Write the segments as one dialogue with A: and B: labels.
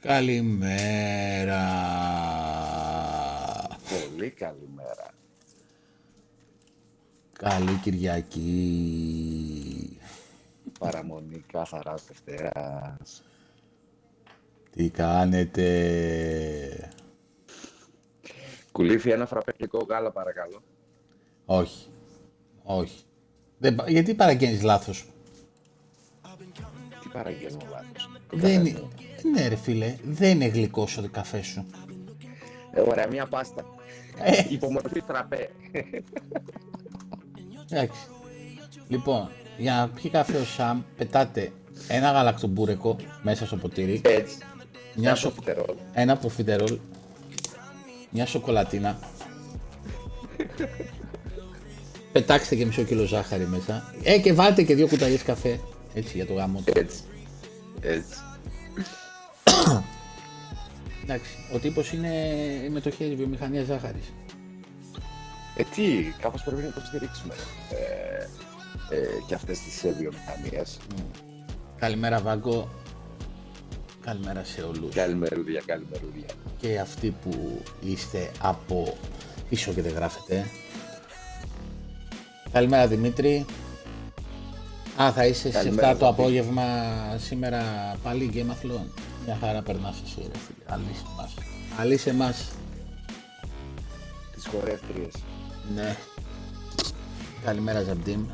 A: Καλημέρα.
B: Πολύ καλημέρα.
A: Καλή Κυριακή.
B: Παραμονή καθαρά Δευτέρας.
A: Τι κάνετε;
B: Κουλήφι ένα φραπευτικό γάλα παρακαλώ.
A: Όχι. Όχι. Δεν, πα- γιατί παραγγέλνεις λάθος;
B: Τι παραγγέλνω λάθος.
A: Δεν είναι... Ναι ρε φίλε, δεν είναι γλυκός ο καφέ σου.
B: Ε, ωραία, μια πάστα.
A: Ε,
B: Υπομορφή τραπέ.
A: εντάξει. Λοιπόν, για να πιει καφέ ο Σαμ, πετάτε ένα γαλακτομπούρεκο μέσα στο ποτήρι,
B: Έτσι.
A: μια
B: Ένα
A: σο...
B: σοφτερόλ.
A: ένα προφιτερόλ, μια σοκολατίνα. Πετάξτε και μισό κιλό ζάχαρη μέσα. Ε, και βάλτε και δύο κουταλιές καφέ. Έτσι για το γάμο του.
B: Έτσι. Έτσι.
A: Εντάξει, ο τύπος είναι με το χέρι βιομηχανία ζάχαρης.
B: Ε, τι, κάπως πρέπει να το στηρίξουμε. Ε, ε, και αυτές τις ε, βιομηχανίες.
A: Καλημέρα Βάγκο. Καλημέρα σε όλους.
B: Καλημερούδια, καλημερούδια.
A: Και αυτοί που είστε από πίσω και δεν γράφετε. Καλημέρα Δημήτρη. Α, θα είσαι στις 7
B: Καλημέρα,
A: το
B: Δημήτρη.
A: απόγευμα σήμερα πάλι Game of Thrones. Μια χαρά περνάς εσύ ρε φίλε. Αλή σε εμάς. Αλή σε εμάς.
B: Τις χορεύτριες.
A: Ναι. Καλημέρα Ζαμπτίμ.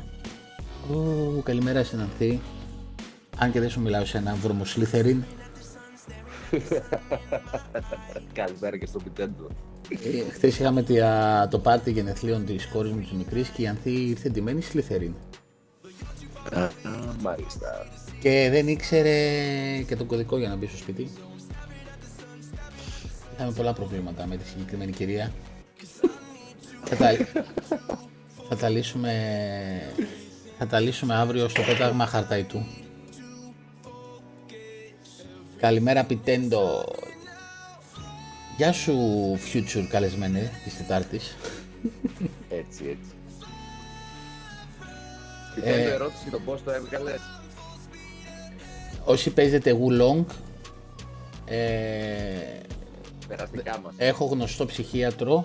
A: Ου, καλημέρα Συνανθή. Αν και δεν σου μιλάω σε ένα βρωμοσλίθεριν.
B: Καλημέρα και στο Nintendo.
A: Ε, Χθες είχαμε τη- α, το πάρτι γενεθλίων της κόρης μου της μικρής και η Ανθή ήρθε ντυμένη σλιθερίν.
B: Α, α, μάλιστα.
A: Και δεν ήξερε και τον κωδικό για να μπει στο σπίτι. Είχαμε πολλά προβλήματα με τη συγκεκριμένη κυρία. θα, τα, θα τα λύσουμε θα τα λύσουμε αύριο στο πέταγμα χαρταϊτού. Καλημέρα Πιτέντο. Γεια σου future καλεσμένε της Τετάρτης.
B: Έτσι, έτσι.
A: Ε,
B: Ε... ερώτηση το πώς το έβγαλες.
A: Όσοι παίζετε Wulong, ε,
B: Περαστικά μας.
A: έχω γνωστό ψυχίατρο.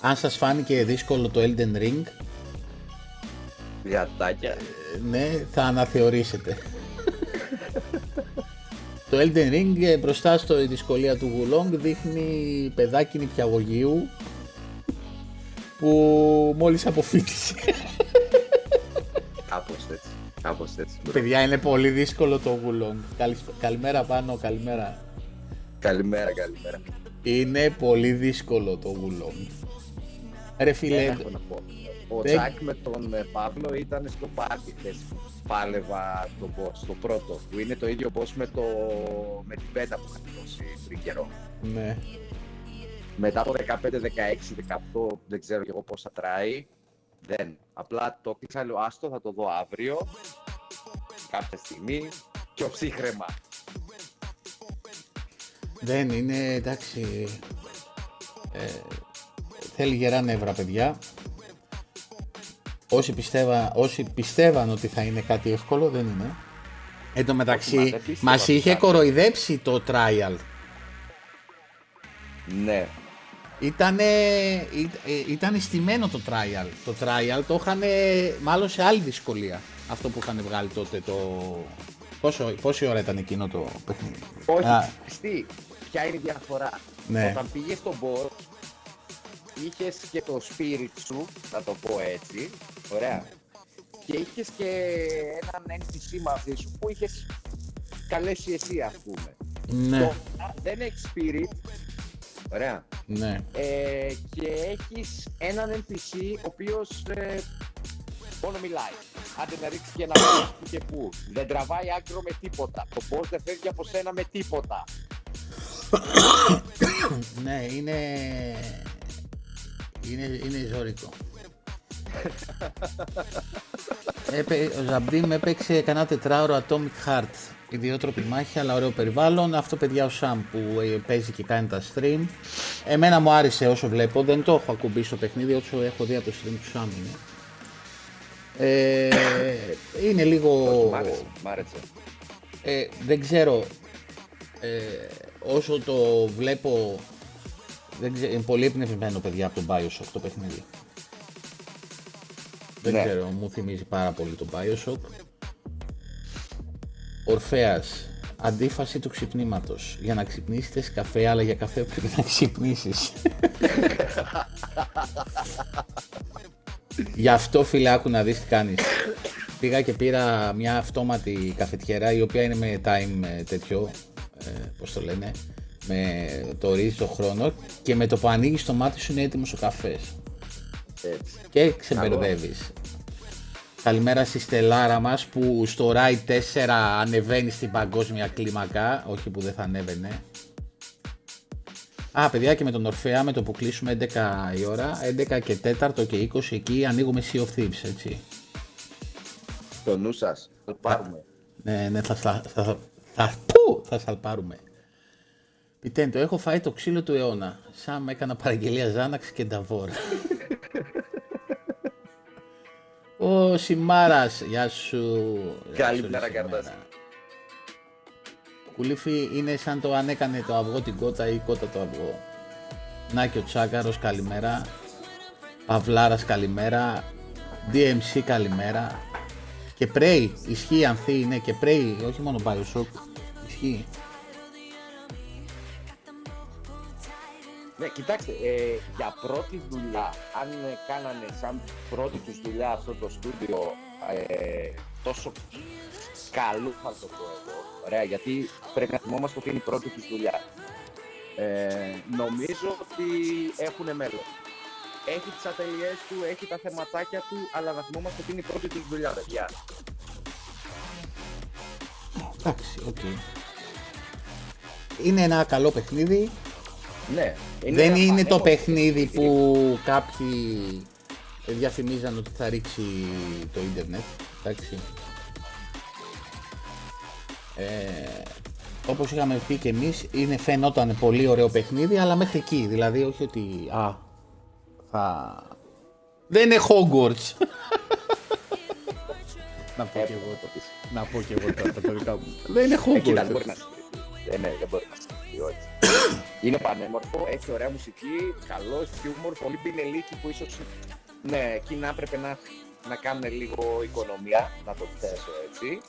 A: Αν σας φάνηκε δύσκολο το Elden Ring,
B: Διατάκια.
A: ε, ναι, θα αναθεωρήσετε. το Elden Ring ε, μπροστά στο η δυσκολία του Wulong δείχνει παιδάκι νηπιαγωγείου που μόλις αποφύτησε.
B: Κάπως έτσι. Κάπως έτσι.
A: Παιδιά, είναι πολύ δύσκολο το Wulong. Καλησ- Καλημέρα πάνω, καλημέρα.
B: Καλημέρα, καλημέρα.
A: Είναι πολύ δύσκολο το Wulong. Ρε
B: Δεν
A: φίλε,
B: έχω να πω. Ο
A: δεν-
B: Τζακ με τον ε, Παύλο ήταν στο πάρτι χθες. Πάλευα το boss, το πρώτο, που είναι το ίδιο boss με, το... με την πέτα που είχα δώσει πριν καιρό.
A: ναι.
B: Μετά από 15, 16, 18, δεν ξέρω κι εγώ πώς θα τράει. Δεν. Απλά το κλείσα, λέω άστο, θα το δω αύριο. Κάποια στιγμή. Πιο ψύχρεμα.
A: Δεν είναι, εντάξει, ε, θέλει γερά νεύρα παιδιά. Όσοι, πιστεύα, όσοι πιστεύαν ότι θα είναι κάτι εύκολο, δεν είναι. Εν τω
B: μα
A: μεταξύ,
B: δεν πίστευα
A: μας
B: ότι
A: είχε
B: θα είναι.
A: κοροϊδέψει το trial.
B: Ναι.
A: Ήτανε, ή- ε, ήταν στημένο το trial. Το trial το είχαν μάλλον σε άλλη δυσκολία. Αυτό που είχαν βγάλει τότε το... Πόσο, πόση ώρα ήταν εκείνο το παιχνίδι;
B: Όχι,
A: Α,
B: τι, ποια είναι η διαφορά;
A: Ναι.
B: Όταν πήγες στον boss, είχες και το spirit σου, να το πω έτσι, ωραία. Και είχες και έναν NPC μαζί σου που είχες καλέσει εσύ, ας πούμε.
A: ναι,
B: Τώρα δεν έχει spirit, ωραία.
A: Ναι.
B: Ε, και έχεις έναν NPC ο οποίος ε, μόνο μιλάει. Άντε να ρίξεις και ένα που και που. Δεν τραβάει άκρο με τίποτα. Το boss δεν φεύγει από σένα με τίποτα.
A: Ναι, είναι. Είναι, είναι ζώρικο. Έπαι, ο Ζαμπτίμ έπαιξε κανένα τετράωρο Atomic Heart. Ιδιότροπη μάχη, αλλά ωραίο περιβάλλον. Αυτό παιδιά ο Σαμ που ε, παίζει και κάνει τα stream. Εμένα μου άρεσε όσο βλέπω. Δεν το έχω ακουμπήσει στο παιχνίδι, όσο έχω δει από το stream του Σαμ είναι. Ε, είναι λίγο.
B: Μ' άρεσε, μ' άρεσε.
A: ε, δεν ξέρω, ε, όσο το βλέπω, δεν ξέρω, είναι πολύ εμπνευσμένο παιδιά από τον Bioshock το παιχνίδι. Δεν
B: Ναι.
A: ξέρω, μου θυμίζει πάρα πολύ τον Bioshock. Ορφέας, αντίφαση του ξυπνήματος. Για να ξυπνήσεις θες καφέ, αλλά για καφέ πρέπει να ξυπνήσεις. Γι' αυτό φιλάκου να δεις τι κάνεις. Πήγα και πήρα μια αυτόματη καφετιέρα η οποία είναι με time ε, τέτοιο, ε, πώς το λένε, με το ορίζει το χρόνο και με το που ανοίγεις το μάτι σου είναι έτοιμος ο καφές
B: Έτσι.
A: και ξεμπερδεύεις. Καλημέρα στη Στελάρα μας που στο Rai 4 ανεβαίνει στην παγκόσμια κλίμακα, όχι που δεν θα ανέβαινε. Α, παιδιά και με τον Ορφέα με το που κλείσουμε 11 η ώρα, 11 και 4 και 20 εκεί ανοίγουμε Sea of Thieves, έτσι.
B: Το νου σας, το πάρουμε.
A: Ναι, ναι, θα, θα, θα, θα, θα, πού, θα σαλπάρουμε. Πιτέντο, έχω φάει το ξύλο του αιώνα. Σαν με έκανα παραγγελία Ζάναξ και Νταβόρ. Ο Σιμάρας, γεια σου. Γεια σου,
B: Καλημέρα,
A: ρε, Σιμάρα.
B: Καρδάς.
A: Κουλήφι είναι σαν το αν έκανε το αυγό την κότα ή η κότα το αυγό. Να και ο Τσάκαρος, καλημέρα. Παυλάρας, καλημέρα. DMC, καλημέρα. Και Prey, ισχύει Ανθή, ναι, και Prey, όχι μόνο Bioshock. Ισχύει.
B: Ναι, κοιτάξτε, ε, για πρώτη δουλειά, αν ε, κάνανε σαν πρώτη τους δουλειά αυτό το στούντιο ε, τόσο καλό θα το πω εγώ, ωραία, γιατί πρέπει να θυμόμαστε ότι είναι η πρώτη τους δουλειά. Ε, νομίζω ότι έχουν μέλλον. Έχει τις ατελειές του, έχει τα θεματάκια του, αλλά να θυμόμαστε ότι είναι η πρώτη τους δουλειά, παιδιά.
A: Εντάξει, οκ. Είναι ένα καλό παιχνίδι.
B: Ναι,
A: Δεν
B: ένα
A: είναι το
B: πανέμορφο
A: παιχνίδι που κάποιοι διαφημίζαν ότι θα ρίξει το ίντερνετ. Εντάξει. Ε, όπως είχαμε πει και εμείς, είναι φαινόταν πολύ ωραίο παιχνίδι, αλλά μέχρι εκεί. Δηλαδή, όχι ότι, α, θα... Δεν είναι Hogwarts. να πω
B: Ε,
A: και εγώ
B: το πεις.
A: να πω και εγώ τώρα τα δικά μου. Δεν είναι
B: Ε, κοίτα, δεν
A: Hogwarts.
B: Μπορεί να συγκριθεί. Ε, ναι, δεν μπορεί να συγκριθεί, όχι. είναι πανέμορφο, έχει ωραία μουσική, καλός χιούμορ, πολύ πινελίκι που ίσως, ναι, εκεί να έπρεπε να, να κάνουν λίγο οικονομία, να το θέσω έτσι.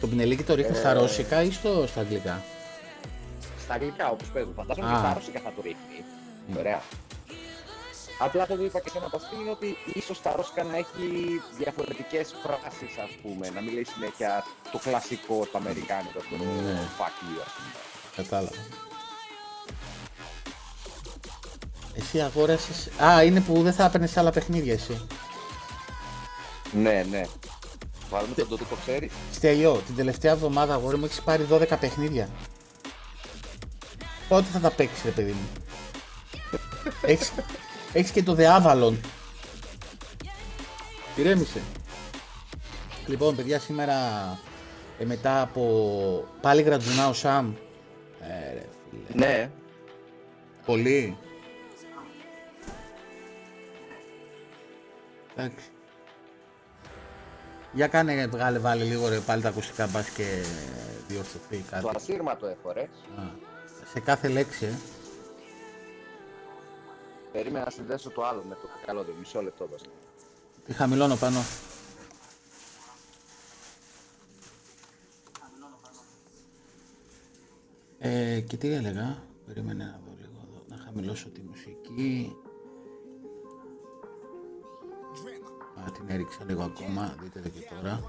A: Το πινελίκι το ρίχνεις στα
B: Ε,
A: ρώσικα ή στο, στα αγγλικά;
B: Στα αγγλικά όπως παίζουν, φαντάζομαι
A: Α.
B: και στα ρώσικα θα το ρίχνει. Ωραία. Απλά το είπα και σε ένα παστή είναι ότι ίσως τα ρώσικα να έχει διαφορετικές φράσεις ας πούμε, να μην λέει συνέχεια το κλασικό, το αμερικάνικο, το
A: Ναι.
B: fuck you ας πούμε.
A: Κατάλαβα. Εσύ αγόρασες... Α, είναι που δεν θα έπαιρνες άλλα παιχνίδια εσύ.
B: Ναι, ναι. Βάλουμε τον τούτο, ξέρεις.
A: Στέλιο, την τελευταία εβδομάδα αγόρι μου έχεις πάρει 12 παιχνίδια. Πότε θα τα παίξεις ρε παιδί μου; έχεις, έχεις και το The Avalon. Ηρέμησε. Λοιπόν, παιδιά, σήμερα ε, μετά από πάλι γρατζουνά ο Σαμ. Ε, ρε, φίλε.
B: Ναι.
A: Πολύ. Εντάξει. Για κάνε, βγάλε, βάλε λίγο ρε πάλι τα ακουστικά μπας και διορθωθεί κάτι.
B: Το ασύρματο έχω, ρε.
A: Α, σε κάθε λέξη, ε.
B: Περίμενα να συνδέσω το άλλο με το καλώδιο. Μισό λεπτό δώστε.
A: Τι χαμηλώνω πάνω. Ε, και τι έλεγα, περίμενε να δω λίγο εδώ, να χαμηλώσω τη μουσική. Α, την έριξα λίγο ακόμα, δείτε το και τώρα.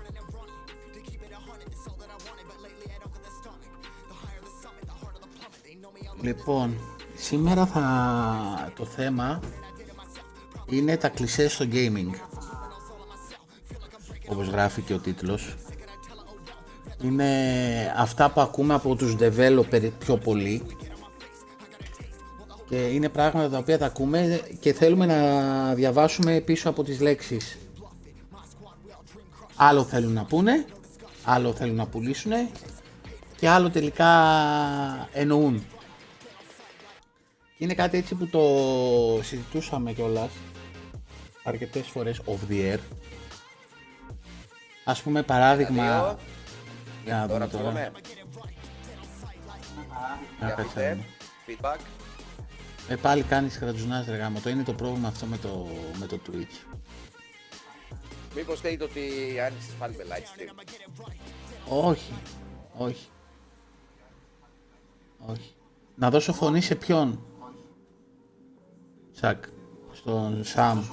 A: Λοιπόν, σήμερα θα το θέμα είναι τα κλισές στο gaming. Όπως γράφει και ο τίτλος. Είναι αυτά που ακούμε από τους developer πιο πολύ. Και είναι πράγματα τα οποία τα ακούμε και θέλουμε να διαβάσουμε πίσω από τις λέξεις. Άλλο θέλουν να πούνε, άλλο θέλουν να πουλήσουν και άλλο τελικά εννοούν. Και είναι κάτι έτσι που το συζητούσαμε κιόλας αρκετές φορές off the air. Ας πούμε παράδειγμα,
B: Δηλαδή,
A: Για να
B: Τώρα
A: δούμε τώρα.
B: ακούγομαι.
A: Να
B: Για
A: κάτσε
B: πείτε,
A: να δούμε.
B: feedback.
A: Ε, πάλι κάνεις κρατζουνάς ρε γάμο. Το είναι το πρόβλημα αυτό με το, με το Twitch.
B: Μήπως θέλετε ότι άνοιξες πάλι με live stream.
A: Όχι. Όχι. Όχι. Να δώσω φωνή σε ποιον. Σακ. Στον Σαμ.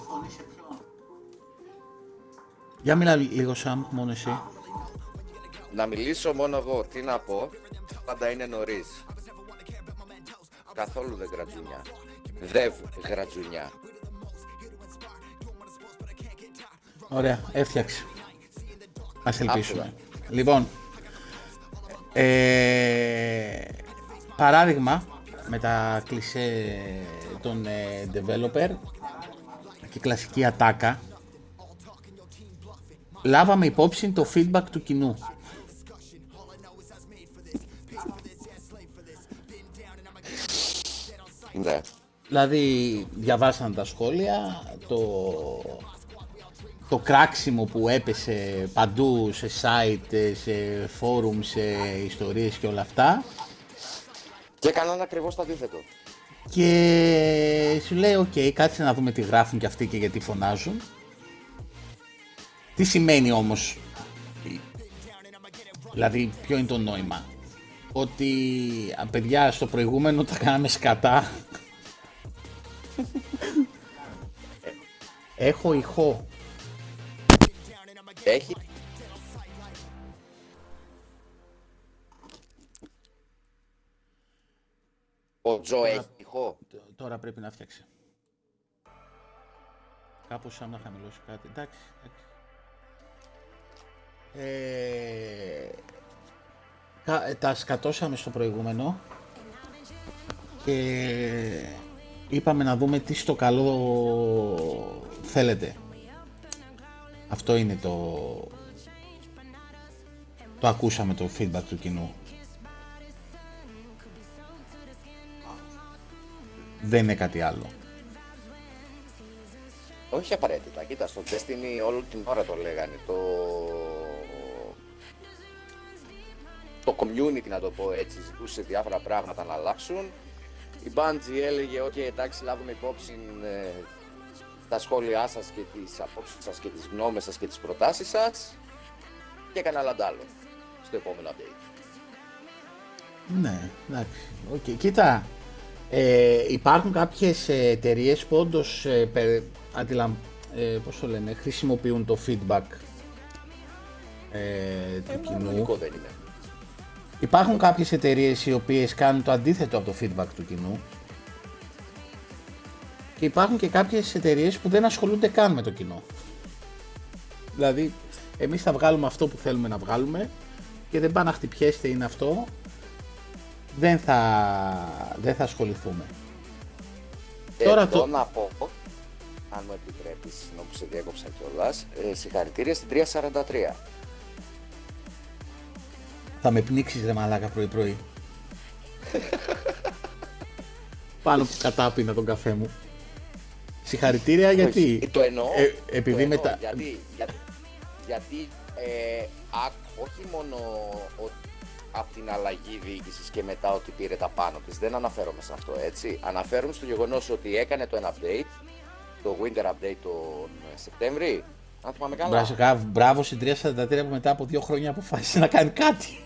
A: Για μιλά λίγο Σαμ, μόνο εσύ.
B: Να μιλήσω μόνο εγώ. Τι να πω. Πάντα είναι νωρίς. Καθόλου δεν γρατζουνιά. Δεν γρατζουνιά.
A: Ωραία, έφτιαξε. Ας ελπίσουμε. Λοιπόν, ε, παράδειγμα με τα κλισέ των ε, developer και κλασική ατάκα λάβαμε υπόψη το feedback του κοινού.
B: Ναι.
A: Δηλαδή διαβάσαν τα σχόλια, το, το κράξιμο που έπεσε παντού σε site, σε forum, σε ιστορίες και όλα αυτά
B: Και έκαναν ακριβώς το αντίθετο.
A: και σου λέει οκ, κάτσε να δούμε τι γράφουν και αυτοί και γιατί φωνάζουν. Τι σημαίνει όμως, δηλαδή ποιο είναι το νόημα; Ότι α, παιδιά στο προηγούμενο τα κάναμε σκατά. Έχω ηχό.
B: Έχει. Ο Τζο έχει ηχό.
A: Τ- Τώρα πρέπει να φτιάξει. Κάπως σαν να χαμηλώσει κάτι. Εντάξει, εντάξει. Ε, κα- ε, τα σκατώσαμε στο προηγούμενο και είπαμε να δούμε τι στο καλό θέλετε. Αυτό είναι το... Το ακούσαμε το feedback του κοινού. Δεν είναι κάτι άλλο.
B: Όχι απαραίτητα. Κοίτα, στο Destiny όλη την ώρα το λέγανε. Το... Το community, να το πω έτσι, ζητούσε διάφορα πράγματα να αλλάξουν. Η Bungie έλεγε, OK, εντάξει, λάβουμε υπόψη ε, τα σχόλιά σας και τις απόψεις σας και τις γνώμες σας και τις προτάσεις σας και έκανε άλλα άλλο στο επόμενο update.
A: Ναι, εντάξει. Οκ. Κοίτα, ε, υπάρχουν κάποιες εταιρείες που όντως ε, πε- αντιλαμ- ε, πώς το λένε, χρησιμοποιούν το feedback ε, του κοινού.
B: Λογικό δεν είναι.
A: Υπάρχουν κάποιες εταιρείες οι οποίες κάνουν το αντίθετο από το feedback του κοινού. Και υπάρχουν και κάποιες εταιρείες που δεν ασχολούνται καν με το κοινό. Δηλαδή, εμείς θα βγάλουμε αυτό που θέλουμε να βγάλουμε και δεν πάνε να χτυπιέστε είναι αυτό. Δεν θα, δεν θα ασχοληθούμε. Τώρα
B: Εδώ
A: το-
B: να πω, αν μου επιτρέπεις, ενώ που σε διέκοψα κιόλας, ε, συγχαρητήρια στην 343.
A: Θα με πνίξεις ρε μαλάκα πρωί πρωί. Πάνω που κατάπινα τον καφέ μου. Συγχαρητήρια γιατί.
B: Όχι, το εννοώ.
A: Ε, επειδή
B: το εννοώ,
A: μετά-
B: Γιατί, για, γιατί ε, α- όχι μόνο από την αλλαγή διοίκησης και μετά ότι πήρε τα πάνω της, δεν αναφέρομαι σε αυτό έτσι. Αναφέρομαι στο γεγονός ότι έκανε το ένα update, το Winter Update τον Σεπτέμβρη, αν θυμάμαι καλά.
A: Μπράβο, μπράβο στην 343 που μετά από δύο χρόνια αποφάσισε να κάνει κάτι.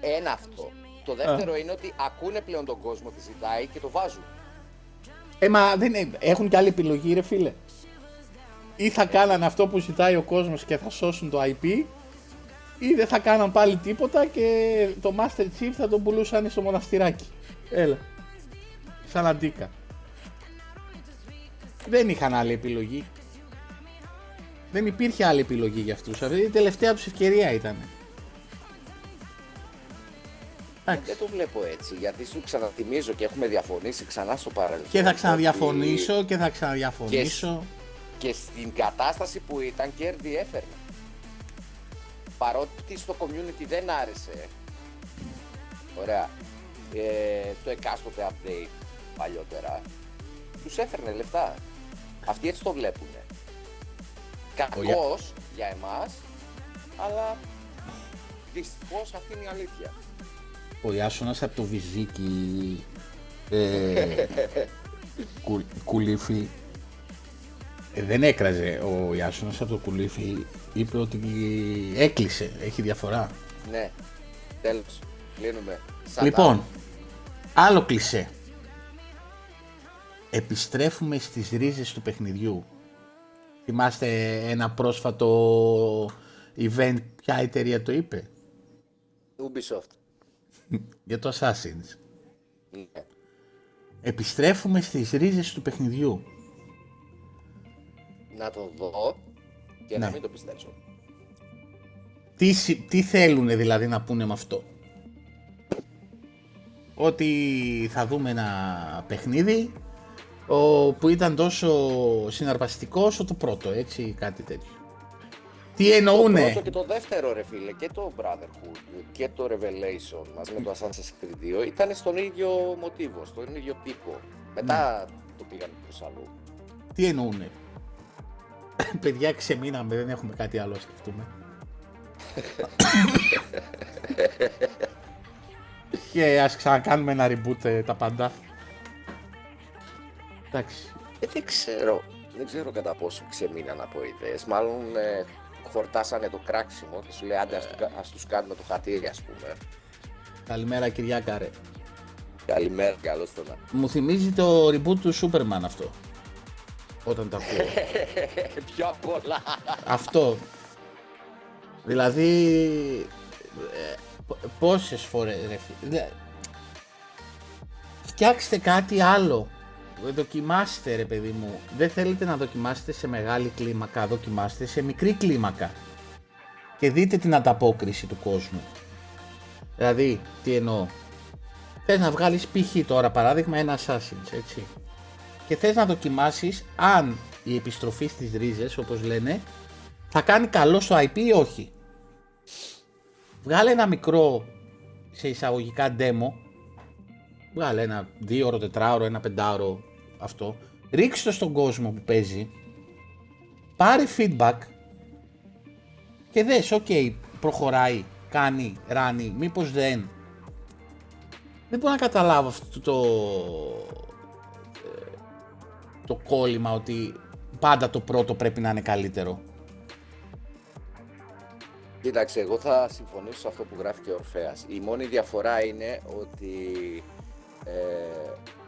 B: Ένα αυτό. Το δεύτερο είναι ότι ακούνε πλέον τον κόσμο τι ζητάει και το βάζουν.
A: Ε, μα δεν είναι- έχουν και άλλη επιλογή, ρε φίλε. Ή θα κάνανε αυτό που ζητάει ο κόσμος και θα σώσουν το IP, ή δεν θα κάναν πάλι τίποτα και το Master Chief θα τον πουλούσαν στο μοναστηράκι. Έλα. Σαν αντίκα. Δεν είχαν άλλη επιλογή. Δεν υπήρχε άλλη επιλογή για αυτούς. Αυτή η τελευταία τους ευκαιρία ήταν. Εντάξει.
B: Δεν το βλέπω έτσι, γιατί σου ξαναθυμίζω και έχουμε διαφωνήσει ξανά στο παρελθόν.
A: Και θα
B: ότι-
A: ξαναδιαφωνήσω και θα ξαναδιαφωνήσω.
B: και στην κατάσταση που ήταν κέρδη έφερνε. Παρότι στο community δεν άρεσε, ωραία, ε, το εκάστοτε update παλιότερα, τους έφερνε λεφτά. Αυτοί έτσι το βλέπουνε. Κακός για εμάς, αλλά Δυστυχώς αυτή είναι η αλήθεια.
A: Ο Ιάσονας από το Βυζίκι ε, κου, κουλήφι ε, δεν έκραζε ο Ιάσονας από το κουλήφι είπε ότι έκλεισε, έχει διαφορά
B: Ναι, τέλος, κλείνουμε. Shut
A: λοιπόν, άλλο κλισέ επιστρέφουμε στις ρίζες του παιχνιδιού θυμάστε ένα πρόσφατο event ποια εταιρεία το είπε;
B: Up. Ubisoft.
A: για το Assassin's
B: Ναι.
A: επιστρέφουμε στις ρίζες του παιχνιδιού
B: Να το δω και να
A: Ναι.
B: μην το πιστέψω.
A: Τι, συ- τι θέλουν δηλαδή να πούνε με αυτό; Ότι θα δούμε ένα παιχνίδι ο, που ήταν τόσο συναρπαστικός όσο το πρώτο, έτσι, κάτι τέτοιο. Τι
B: Το
A: εννοούνε;
B: πρώτο και το δεύτερο ρε φίλε, και το Brotherhood και το Revelation μαζί με το Assassin's Creed 2 ήταν στον ίδιο μοτίβο, στον ίδιο τύπο. Μετά το πήγαν προς αλλού.
A: Τι εννοούνε; Παιδιά, ξεμείναμε, δεν έχουμε κάτι άλλο να σκεφτούμε. και ας ξανακάνουμε ένα reboot ε, τα πάντα. Εντάξει.
B: Ε, δεν ξέρω, δεν ξέρω κατά πόσο ξεμείναν από ιδέες. Μάλλον ε, χορτάσανε το κράξιμο και σου λέει άντε ας, τους κα- ας τους κάνουμε το χατήρι ας πούμε.
A: Καλημέρα Κυριάκα ρε.
B: Καλημέρα, καλώς το να.
A: Μου θυμίζει το reboot του Superman αυτό. Όταν τα ακούω.
B: Πιο απ' όλα.
A: αυτό. Δηλαδή... ε, π- πόσες φορές ρε φι- δε- Φτιάξτε κάτι άλλο. Δοκιμάστε ρε παιδί μου. Δεν θέλετε να δοκιμάσετε σε μεγάλη κλίμακα. Δοκιμάστε σε μικρή κλίμακα. Και δείτε την ανταπόκριση του κόσμου. Δηλαδή, τι εννοώ. Θες να βγάλεις π.χ. τώρα παράδειγμα ένα Assassin's, έτσι. Και θες να δοκιμάσεις αν η επιστροφή στις ρίζες, όπως λένε, θα κάνει καλό στο IP ή όχι. Βγάλε ένα μικρό, σε εισαγωγικά demo, βγάλε ένα 2ωρο, 4ωρο, ένα 5ωρο αυτό, ρίξτε το στον κόσμο που παίζει, πάρε feedback και δες, οκ, προχωράει, κάνει, ράνει, μήπως δεν. Δεν μπορώ να καταλάβω αυτό το, ε, το κόλλημα ότι πάντα το πρώτο πρέπει να είναι καλύτερο.
B: Κοίταξε, εγώ θα συμφωνήσω σε αυτό που γράφει και ο Ορφέας. Η μόνη διαφορά είναι ότι ε,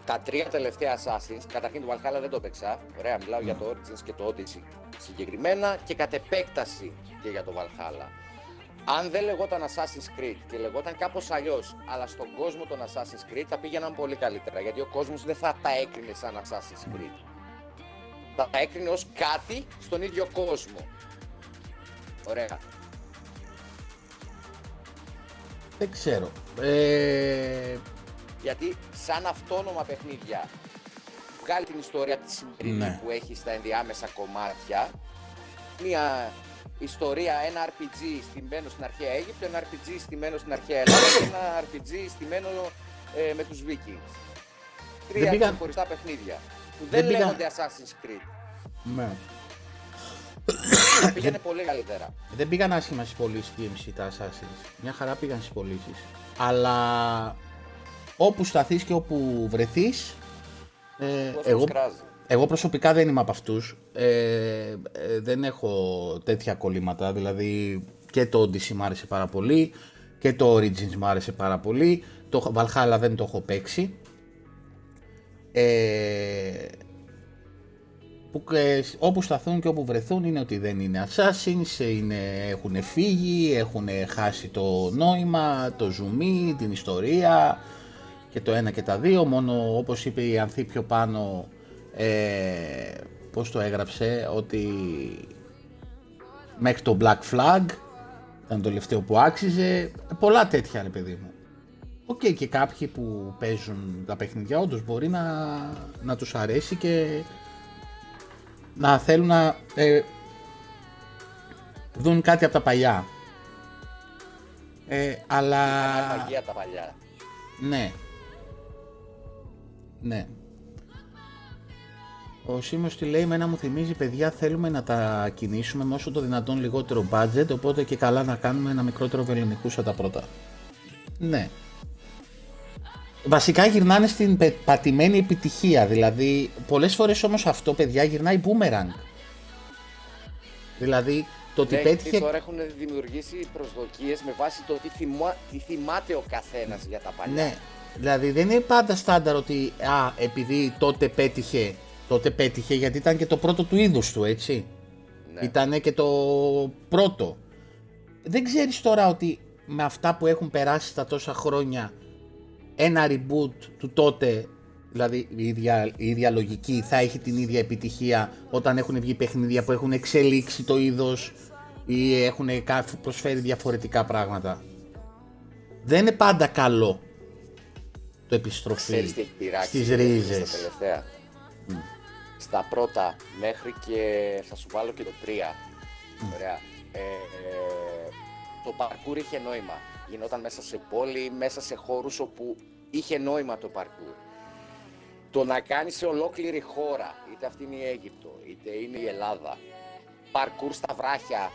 B: τα τρία τελευταία Assassins, καταρχήν το Valhalla δεν το έπαιξα, ωραία, μιλάω για το Origins και το Odyssey συγκεκριμένα και κατ' επέκταση και για το Valhalla. Αν δεν λεγόταν Assassin's Creed και λεγόταν κάπως αλλιώς, αλλά στον κόσμο των Assassin's Creed θα πήγαιναν πολύ καλύτερα, γιατί ο κόσμος δεν θα τα έκρινε σαν Assassin's Creed. Θα τα έκρινε ως κάτι στον ίδιο κόσμο. Ωραία.
A: Δεν ξέρω. Ε,
B: Γιατί σαν αυτόνομα παιχνίδια βγάλει την ιστορία της σημερινή
A: Ναι.
B: που έχει στα ενδιάμεσα κομμάτια μια ιστορία, ένα RPG στημένο στην αρχαία Αίγυπτο, ένα RPG στημένο στην αρχαία Ελλάδα και ένα RPG στημένο ε, με τους Vikings. Τρία
A: πήγαν-
B: ξεχωριστά παιχνίδια που
A: Δεν
B: δεν,
A: πήγαν-
B: λέγονται Assassin's Creed.
A: ναι.
B: Πήγαινε πολύ καλύτερα.
A: Δεν πήγαν άσχημα στις πωλήσεις DMC τα Assassins. Μια χαρά πήγαν στις πωλήσεις. Αλλά όπου σταθείς και όπου βρεθείς, ε,
B: Ο
A: εγώ,
B: εγώ... κράζει.
A: εγώ προσωπικά δεν είμαι από αυτούς. Ε, ε, δεν έχω τέτοια κολλήματα. Δηλαδή και το Odyssey μου άρεσε πάρα πολύ και το Origins μου άρεσε πάρα πολύ. Το Valhalla δεν το έχω παίξει. Ε, που ε, όπου σταθούν και όπου βρεθούν είναι ότι δεν είναι assassins, είναι, έχουν φύγει, έχουν χάσει το νόημα, το ζουμί, την ιστορία και το ένα και τα δύο, μόνο όπως είπε η Ανθή πιο πάνω, ε, πώς το έγραψε, ότι μέχρι το Black Flag ήταν το τελευταίο που άξιζε, πολλά τέτοια ρε παιδί μου. Οκ και κάποιοι που παίζουν τα παιχνιδιά όντως μπορεί να, να τους αρέσει και να θέλουν να ε, δουν κάτι από τα παλιά. Ε, αλλά...
B: Ήταν μαγεία τα παλιά.
A: Ναι. Ναι. Ο Σίμω τι λέει, εμένα μου θυμίζει παιδιά θέλουμε να τα κινήσουμε με όσο το δυνατόν λιγότερο budget, οπότε και καλά να κάνουμε ένα μικρότερο βεληνικούσα τα πρώτα. Ναι. Βασικά γυρνάνε στην πε- πατημένη επιτυχία, δηλαδή πολλές φορές όμως αυτό παιδιά γυρνάει boomerang. Δηλαδή το ότι
B: Ναι, γιατί
A: πέτυχε...
B: τώρα έχουν δημιουργήσει προσδοκίες με βάση το τι, θυμά, τι θυμάται ο καθένας για τα παλιά.
A: Ναι, δηλαδή δεν είναι πάντα στάνταρ ότι α, επειδή τότε πέτυχε, τότε πέτυχε γιατί ήταν και το πρώτο του είδους του, έτσι.
B: Ναι.
A: Ήτανε και το πρώτο. Δεν ξέρεις τώρα ότι με αυτά που έχουν περάσει τα τόσα χρόνια ένα reboot του τότε, δηλαδή η ίδια, η ίδια λογική, θα έχει την ίδια επιτυχία όταν έχουν βγει παιχνίδια που έχουν εξελίξει το είδος ή έχουν κα- προσφέρει διαφορετικά πράγματα. Δεν είναι πάντα καλό το επιστροφή
B: Ξέρεις τι έχει πειράξει
A: στις
B: στα
A: ρίζες.
B: τελευταία. Στα πρώτα μέχρι και θα σου βάλω και το 3. Ωραία. Ε, ε, το parkour είχε νόημα. Γινόταν μέσα σε πόλη, μέσα σε χώρους όπου είχε νόημα το parkour. Το να κάνεις σε ολόκληρη χώρα, είτε αυτή είναι η Αίγυπτο, είτε είναι η Ελλάδα, parkour στα βράχια,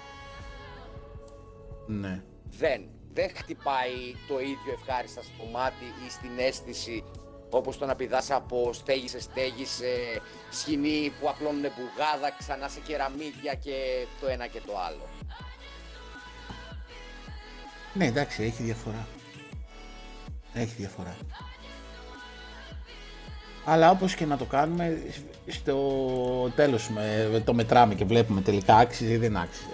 A: Ναι.
B: δεν. Δεν χτυπάει το ίδιο ευχάριστα στο μάτι ή στην αίσθηση όπως το να πηδάς από στέγη σε στέγη σε σκηνή που απλώνουν μπουγάδα ξανά σε κεραμίδια και το ένα και το άλλο.
A: Ναι, εντάξει, έχει διαφορά. Έχει διαφορά. Αλλά όπως και να το κάνουμε, στο τέλος με, το μετράμε και βλέπουμε τελικά άξιζε ή δεν άξιζε.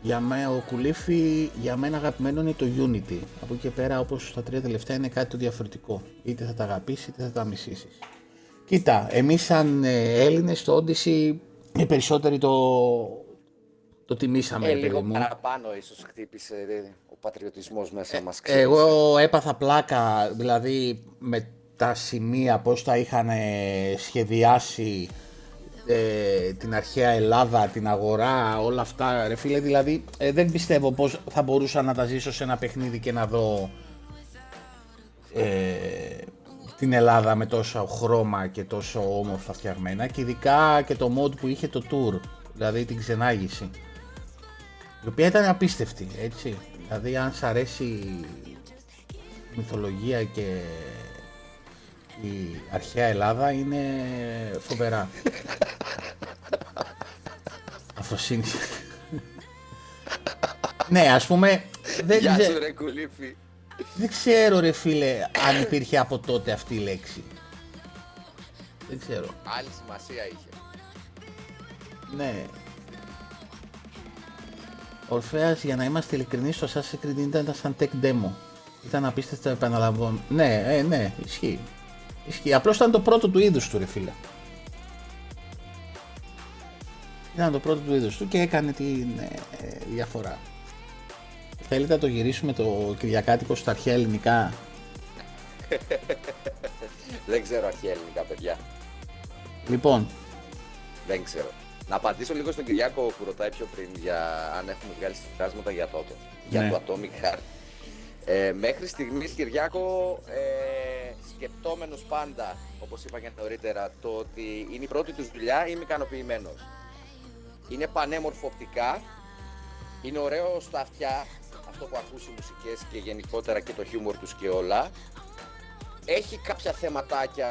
A: Για μένα ο Κουλίφι, για μένα αγαπημένο είναι το Unity. Από εκεί και πέρα όπως τα τρία τελευταία είναι κάτι το διαφορετικό. Είτε θα τα αγαπήσεις είτε θα τα μισήσεις. Κοίτα, εμείς σαν ε, Έλληνες το Odyssey οι περισσότεροι το, το τιμήσαμε.
B: Ε,
A: ρε παιδί
B: λίγο
A: μου.
B: παραπάνω ίσως χτύπησε ε, ο πατριωτισμός μέσα μας. ξέρεις.
A: Εγώ έπαθα πλάκα, δηλαδή με τα σημεία πώς τα είχαν ε, σχεδιάσει ε, την αρχαία Ελλάδα, την αγορά, όλα αυτά, ρε φίλε, δηλαδή ε, δεν πιστεύω πώς θα μπορούσα να τα ζήσω σε ένα παιχνίδι και να δω ε, την Ελλάδα με τόσο χρώμα και τόσο όμορφα φτιαγμένα και ειδικά και το mod που είχε το tour, δηλαδή την ξενάγηση η οποία ήταν απίστευτη, έτσι. Δηλαδή αν σ' αρέσει η μυθολογία και η αρχαία Ελλάδα είναι φοβερά. Αφροσύνη. ναι, ας πούμε, δεν,
B: Γεια
A: ξε-
B: σου ρε κουλήφι.
A: δεν ξέρω ρε φίλε αν υπήρχε από τότε αυτή η λέξη. Δεν ξέρω.
B: Άλλη σημασία είχε.
A: Ναι. Ορφέας, για να είμαστε ειλικρινείς, το Assassin's Creed ήταν σαν tech demo. Ήταν απίστευτο, επαναλαμβάνω. Ναι, ε, ναι, ισχύει. Ισχύει. Απλώς ήταν το πρώτο του είδους του, ρε φίλε. Ήταν το πρώτο του είδους του και έκανε την ε, διαφορά. Θέλετε να το γυρίσουμε το Κυριακάτικο στα αρχαία ελληνικά;
B: Δεν ξέρω αρχαία ελληνικά παιδιά.
A: Λοιπόν,
B: Δεν ξέρω. Να απαντήσω λίγο στον Κυριάκο που ρωτάει πιο πριν για αν έχουμε βγάλει συμπεράσματα για τότε. Για
A: Ναι.
B: το Atomic Heart. Ε, μέχρι στιγμής Κυριάκο ε, σκεπτόμενος πάντα, όπως είπα και νωρίτερα, το ότι είναι η πρώτη τους δουλειά, είμαι ικανοποιημένος. Είναι πανέμορφο οπτικά, είναι ωραίο στα αυτιά, αυτό που ακούς οι μουσικές και γενικότερα και το χιούμορ τους και όλα. Έχει κάποια θεματάκια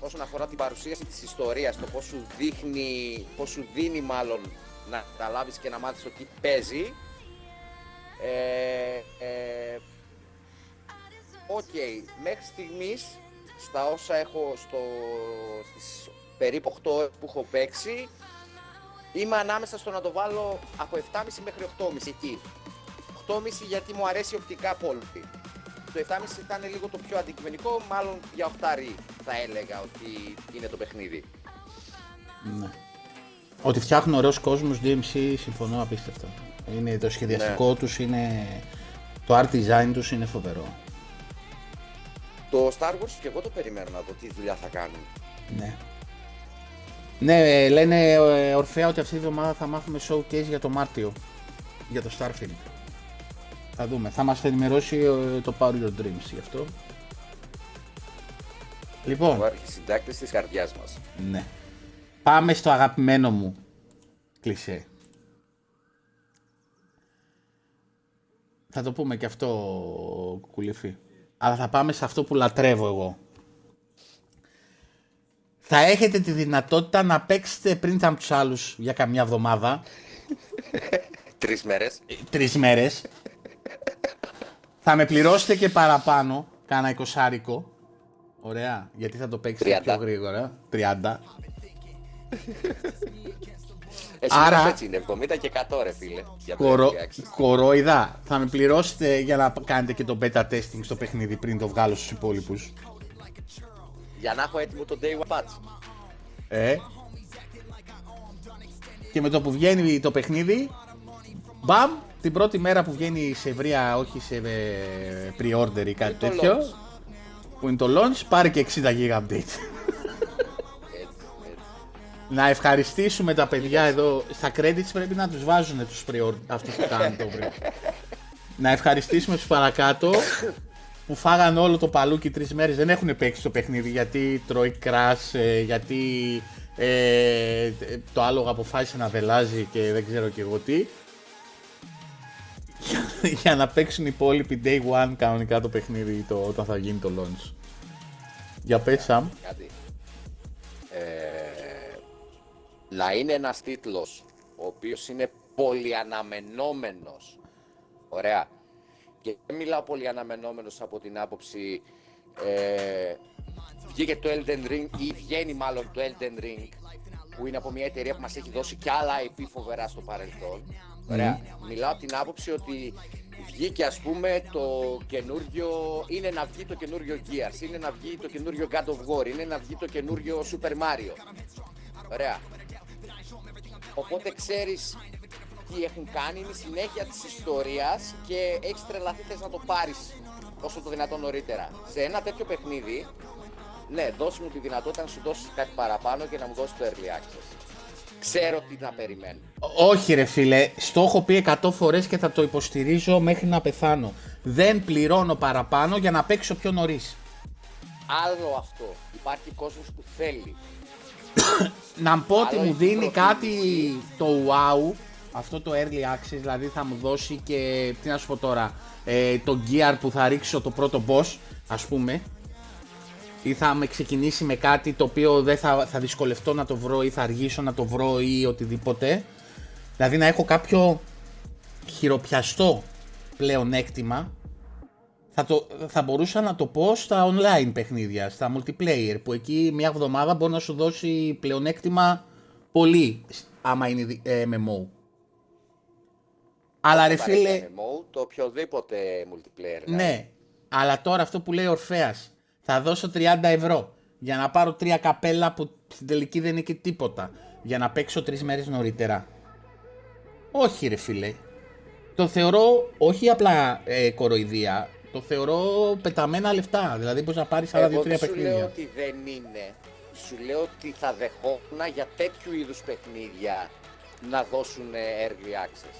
B: όσον αφορά την παρουσίαση της ιστορίας, το πώς σου δείχνει, πώς σου δίνει μάλλον να καταλάβεις και να μάθεις το τι παίζει. Ε, ε, Οκ, μέχρι στιγμής στα όσα έχω στο, στις περίπου 8 ώρες που έχω παίξει είμαι ανάμεσα στο να το βάλω από 7,5 μέχρι 8,5 εκεί. 8,5 γιατί μου αρέσει οπτικά πολύ. Το 7,5 ήταν λίγο το πιο αντικειμενικό, μάλλον για 8 θα έλεγα ότι είναι το παιχνίδι.
A: Ναι. Ότι φτιάχνουν ωραίους κόσμους, DMC, συμφωνώ απίστευτα. Είναι το σχεδιαστικό
B: Ναι.
A: τους, είναι... το art design τους είναι φοβερό.
B: Το Star Wars και εγώ το περιμένω να δω τι δουλειά θα κάνουν.
A: Ναι. Ναι, ε, λένε ε, Ορφέα ότι αυτή τη εβδομάδα θα μάθουμε showcase για το Μάρτιο. Για το Starfield. Θα δούμε. Θα μας ενημερώσει ε, το Power Your Dreams γι' αυτό. Λοιπόν,
B: Ο αρχισυντάκτης της καρδιάς μας.
A: ναι. Πάμε στο αγαπημένο μου κλισέ. Θα το πούμε και αυτό, κουκουλήφι. Αλλά θα πάμε σε αυτό που λατρεύω εγώ. Θα έχετε τη δυνατότητα να παίξετε πριν από τους άλλους για καμιά εβδομάδα,
B: Τρεις μέρες.
A: ε, τρεις μέρες. Θα με πληρώσετε και παραπάνω, κάνα εικοσάρικο. Ωραία, γιατί θα το παίξετε
B: 30.
A: πιο γρήγορα. 30.
B: Εσύ
A: Άρα-
B: Άρα... έτσι είναι, 70 και 100 ρε φίλε. Για το
A: Κορο...
B: early access.
A: Κορόιδα, θα με πληρώσετε για να κάνετε και το beta testing στο παιχνίδι πριν το βγάλω στους υπόλοιπους;
B: Για να έχω έτοιμο το day one patch.
A: Ε. Και με το που βγαίνει το παιχνίδι, μπαμ, την πρώτη μέρα που βγαίνει σε ευρεία, όχι σε ε, pre-order ή κάτι
B: το
A: τέτοιο,
B: launch.
A: που είναι το launch, πάρει και 60 GB update.
B: Έτσι, έτσι.
A: να ευχαριστήσουμε τα παιδιά εδώ, στα credits πρέπει να τους βάζουν τους pre-order, αυτούς που κάνουν το pre Να ευχαριστήσουμε τους παρακάτω, που φάγαν όλο το παλούκι τρεις μέρες, δεν έχουν παίξει το παιχνίδι γιατί τρώει crash, ε, γιατί ε, το άλογο αποφάσισε να βελάζει και δεν ξέρω και εγώ τι. Για, για να παίξουν οι υπόλοιποι day one κανονικά το παιχνίδι το, όταν θα γίνει το launch. Για πες Σαμ.
B: Κάτι. Ε, να είναι ένας τίτλος ο οποίος είναι πολυαναμενόμενος. Ωραία. Και δεν μιλάω πολυαναμενόμενος από την άποψη ε, βγήκε το Elden Ring ή βγαίνει μάλλον το Elden Ring που είναι από μια εταιρεία που μας έχει δώσει και άλλα IP φοβερά στο παρελθόν. Ωραία. Μιλάω από την άποψη ότι βγήκε ας πούμε το καινούριο, είναι να βγει το καινούριο Gears, είναι να βγει το καινούριο God of War, είναι να βγει το καινούριο Super Mario. Ωραία. Οπότε ξέρεις τι έχουν κάνει, είναι η συνέχεια της ιστορίας και έχεις τρελαθεί θες να το πάρεις όσο το δυνατόν νωρίτερα. Σε ένα τέτοιο παιχνίδι, ναι, δώσ' μου τη δυνατότητα να σου δώσεις κάτι παραπάνω και να μου δώσεις το early access. Ξέρω τι να περιμένω.
A: Όχι ρε φίλε, στο έχω πει 100 φορές και θα το υποστηρίζω μέχρι να πεθάνω. Δεν πληρώνω παραπάνω για να παίξω πιο νωρίς.
B: Άλλο αυτό. Υπάρχει κόσμος που θέλει.
A: Να πω ότι
B: Άλλο
A: μου
B: η
A: δίνει
B: προτίμηση.
A: κάτι το wow, αυτό το early access, δηλαδή θα μου δώσει και, τι να σου πω τώρα, ε, το gear που θα ρίξω το πρώτο boss, ας πούμε, ή θα με ξεκινήσει με κάτι το οποίο δεν θα, θα δυσκολευτώ να το βρω ή θα αργήσω να το βρω ή οτιδήποτε. Δηλαδή να έχω κάποιο χειροπιαστό πλεονέκτημα θα, το, θα μπορούσα να το πω στα online παιχνίδια, στα multiplayer, που εκεί μια εβδομάδα μπορεί να σου δώσει πλεονέκτημα πολύ, άμα είναι δι- ε, MMO. Αλλά ρε
B: Το παρέχει
A: φίλε,
B: MMO, το οποιοδήποτε multiplayer. δηλαδή.
A: ναι, αλλά τώρα αυτό που λέει ο Ορφέας, θα δώσω 30 ευρώ για να πάρω τρία καπέλα που στην τελική δεν είναι και τίποτα, για να παίξω τρεις μέρες νωρίτερα. Όχι ρε φίλε, το θεωρώ όχι απλά ε, κοροϊδία, το θεωρώ πεταμένα λεφτά, δηλαδή μπορείς να πάρεις άλλα
B: Εγώ
A: δύο-τρία
B: δεν σου λέω
A: παιχνίδια.
B: ότι δεν είναι. Σου λέω ότι θα δεχόμουν για τέτοιου είδους παιχνίδια να δώσουν early access.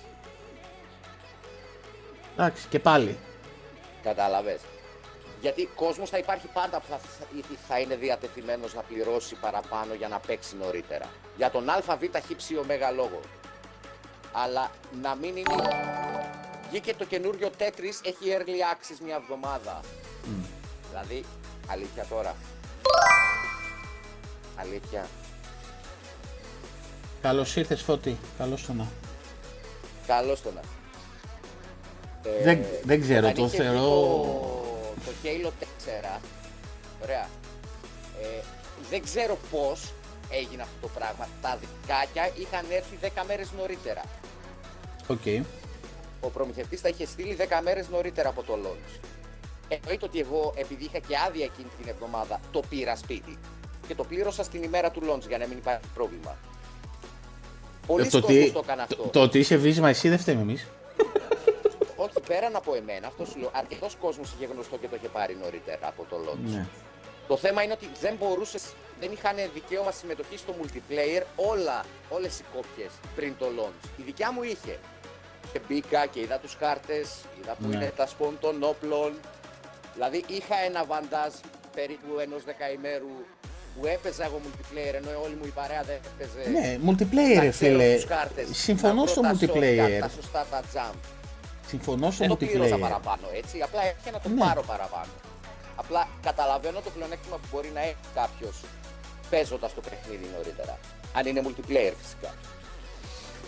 A: Εντάξει, και πάλι.
B: Κατάλαβες. Γιατί κόσμος θα υπάρχει πάντα που θα, θα- θα είναι διατεθειμένος να πληρώσει παραπάνω για να παίξει νωρίτερα. Για τον ΑΒ χύψη ω λόγο. Αλλά να μην είναι... Βγήκε το καινούριο Tetris, έχει early access μια εβδομάδα. Δηλαδή, αλήθεια τώρα. Αλήθεια.
A: Καλώς ήρθες Φώτη, καλώς τονα.
B: Καλώς τονα. Ε,
A: Δεν- δεν ξέρω,
B: όταν
A: το
B: είχε βγει
A: θεωρώ-
B: Το, το Halo 4, ωραία, ε, δεν ξέρω πώς έγινε αυτό το πράγμα. Τα δισκάκια είχαν έρθει 10 μέρες νωρίτερα.
A: Οκ.
B: Ο προμηθευτής τα είχε στείλει 10 μέρες νωρίτερα από το launch. Εννοείται ότι εγώ, επειδή είχα και άδεια εκείνη την εβδομάδα, το πήρα σπίτι. Και το πλήρωσα στην ημέρα του launch για να μην υπάρχει πρόβλημα. Πολλοί
A: Ε, το,
B: κόσμος
A: ότι,
B: το έκανε αυτό.
A: το, το ότι είσαι βίσμα εσύ δεν φταίμε εμείς.
B: Όχι, πέραν από εμένα, αυτός σου λέω. Αρκετός κόσμος είχε γνωστό και το είχε πάρει νωρίτερα από το launch.
A: Ναι.
B: Το θέμα είναι ότι δεν μπορούσες, δεν είχαν δικαίωμα συμμετοχή στο multiplayer όλα, όλες οι κόπιες πριν το launch. Η δικιά μου είχε. Και μπήκα και είδα τους χάρτες, είδα που
A: Ναι.
B: είναι τα σπον των όπλων. Δηλαδή είχα ένα βαντάζ περίπου ενός δεκαημέρου που έπαιζα εγώ multiplayer ενώ όλη μου η παρέα δεν έπαιζε.
A: Ναι, multiplayer, ρε
B: να ξέρω
A: φίλε.
B: τους κάρτες,
A: Συμφωνώ
B: να
A: στο
B: βρω τα shotgun,
A: multiplayer.
B: Τα σωστά τα jump.
A: Συμφωνώ στο
B: Δεν το πλήρωσα
A: multiplayer.
B: παραπάνω έτσι, απλά έτυχε να το
A: Ναι.
B: πάρω παραπάνω. Απλά καταλαβαίνω το πλεονέκτημα που μπορεί να έχει κάποιος παίζοντας το παιχνίδι νωρίτερα. Αν είναι multiplayer φυσικά.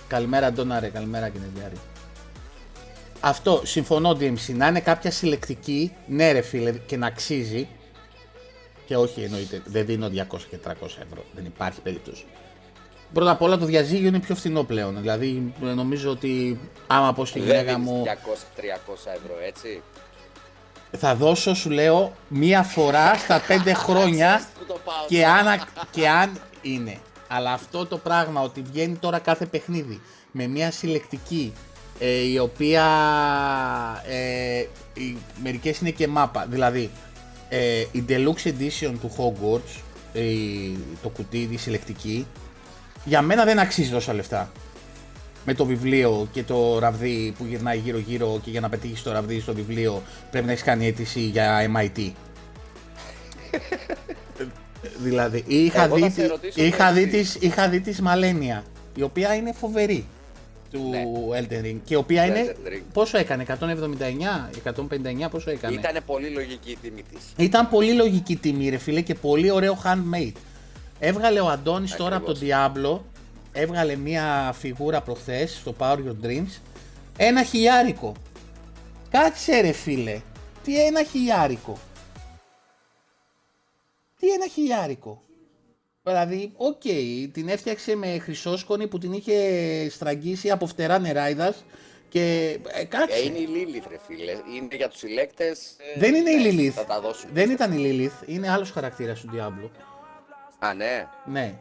A: Καλημέρα Ντόναρε, καλημέρα Κινεδιάρη. Αυτό, συμφωνώ DMC, να είναι κάποια συλλεκτική, ναι ρε φίλε, και να αξίζει. Και όχι εννοείται, δεν δίνω 200 και 300 ευρώ, δεν υπάρχει περίπτωση. Πρώτα απ' όλα το διαζύγιο είναι πιο φθηνό πλέον, δηλαδή νομίζω ότι άμα πω στη
B: Δεν
A: γυναίκα
B: δίνεις
A: μου
B: 200-300 ευρώ έτσι.
A: θα δώσω σου λέω μία φορά στα 5 χρόνια
B: Ξέρεις που το πάω
A: και
B: τώρα.
A: αν, και αν είναι. Αλλά αυτό το πράγμα ότι βγαίνει τώρα κάθε παιχνίδι με μια συλλεκτική ε, η οποία ε, οι, μερικές είναι και μάπα. Δηλαδή ε, η Deluxe Edition του Hogwarts, ε, το κουτί, η συλλεκτική, για μένα δεν αξίζει τόσα λεφτά. Με το βιβλίο και το ραβδί που γυρνάει γύρω γύρω και για να πετύχεις το ραβδί στο βιβλίο πρέπει να έχεις κάνει αίτηση για MIT. δηλαδή, είχα
B: Εγώ
A: δει,
B: θα σε
A: τη-
B: ρωτήσω
A: είχα,
B: το
A: δει
B: εξής.
A: της, είχα δει της Μαλένια, η οποία είναι φοβερή του
B: Ναι.
A: Elden Ring και η οποία
B: Του
A: είναι,
B: Elden Ring.
A: πόσο έκανε, 179, 159, πόσο έκανε;
B: Ήταν πολύ λογική η τιμή της.
A: Ήταν πολύ λογική τιμή ρε φίλε και πολύ ωραίο handmade. Έβγαλε ο Αντώνης τώρα από τον Diablo, έβγαλε μια φιγούρα προχθές στο Power Your Dreams, ένα χιλιάρικο. Κάτσε ρε φίλε, τι ένα χιλιάρικο. Τι ένα χιλιάρικο. Δηλαδή, οκ, την έφτιαξε με χρυσόσκονη που την είχε στραγγίσει από φτερά νεράιδας και ε, κάτσε.
B: Ε, είναι η Lilith ρε φίλε. Είναι για τους συλλέκτες. ε,
A: Δεν είναι η
B: ναι,
A: Lilith.
B: Θα τα δώσουν.
A: Δεν ήταν η Lilith, είναι άλλος χαρακτήρας του Diablo.
B: Α, ναι.
A: Ναι.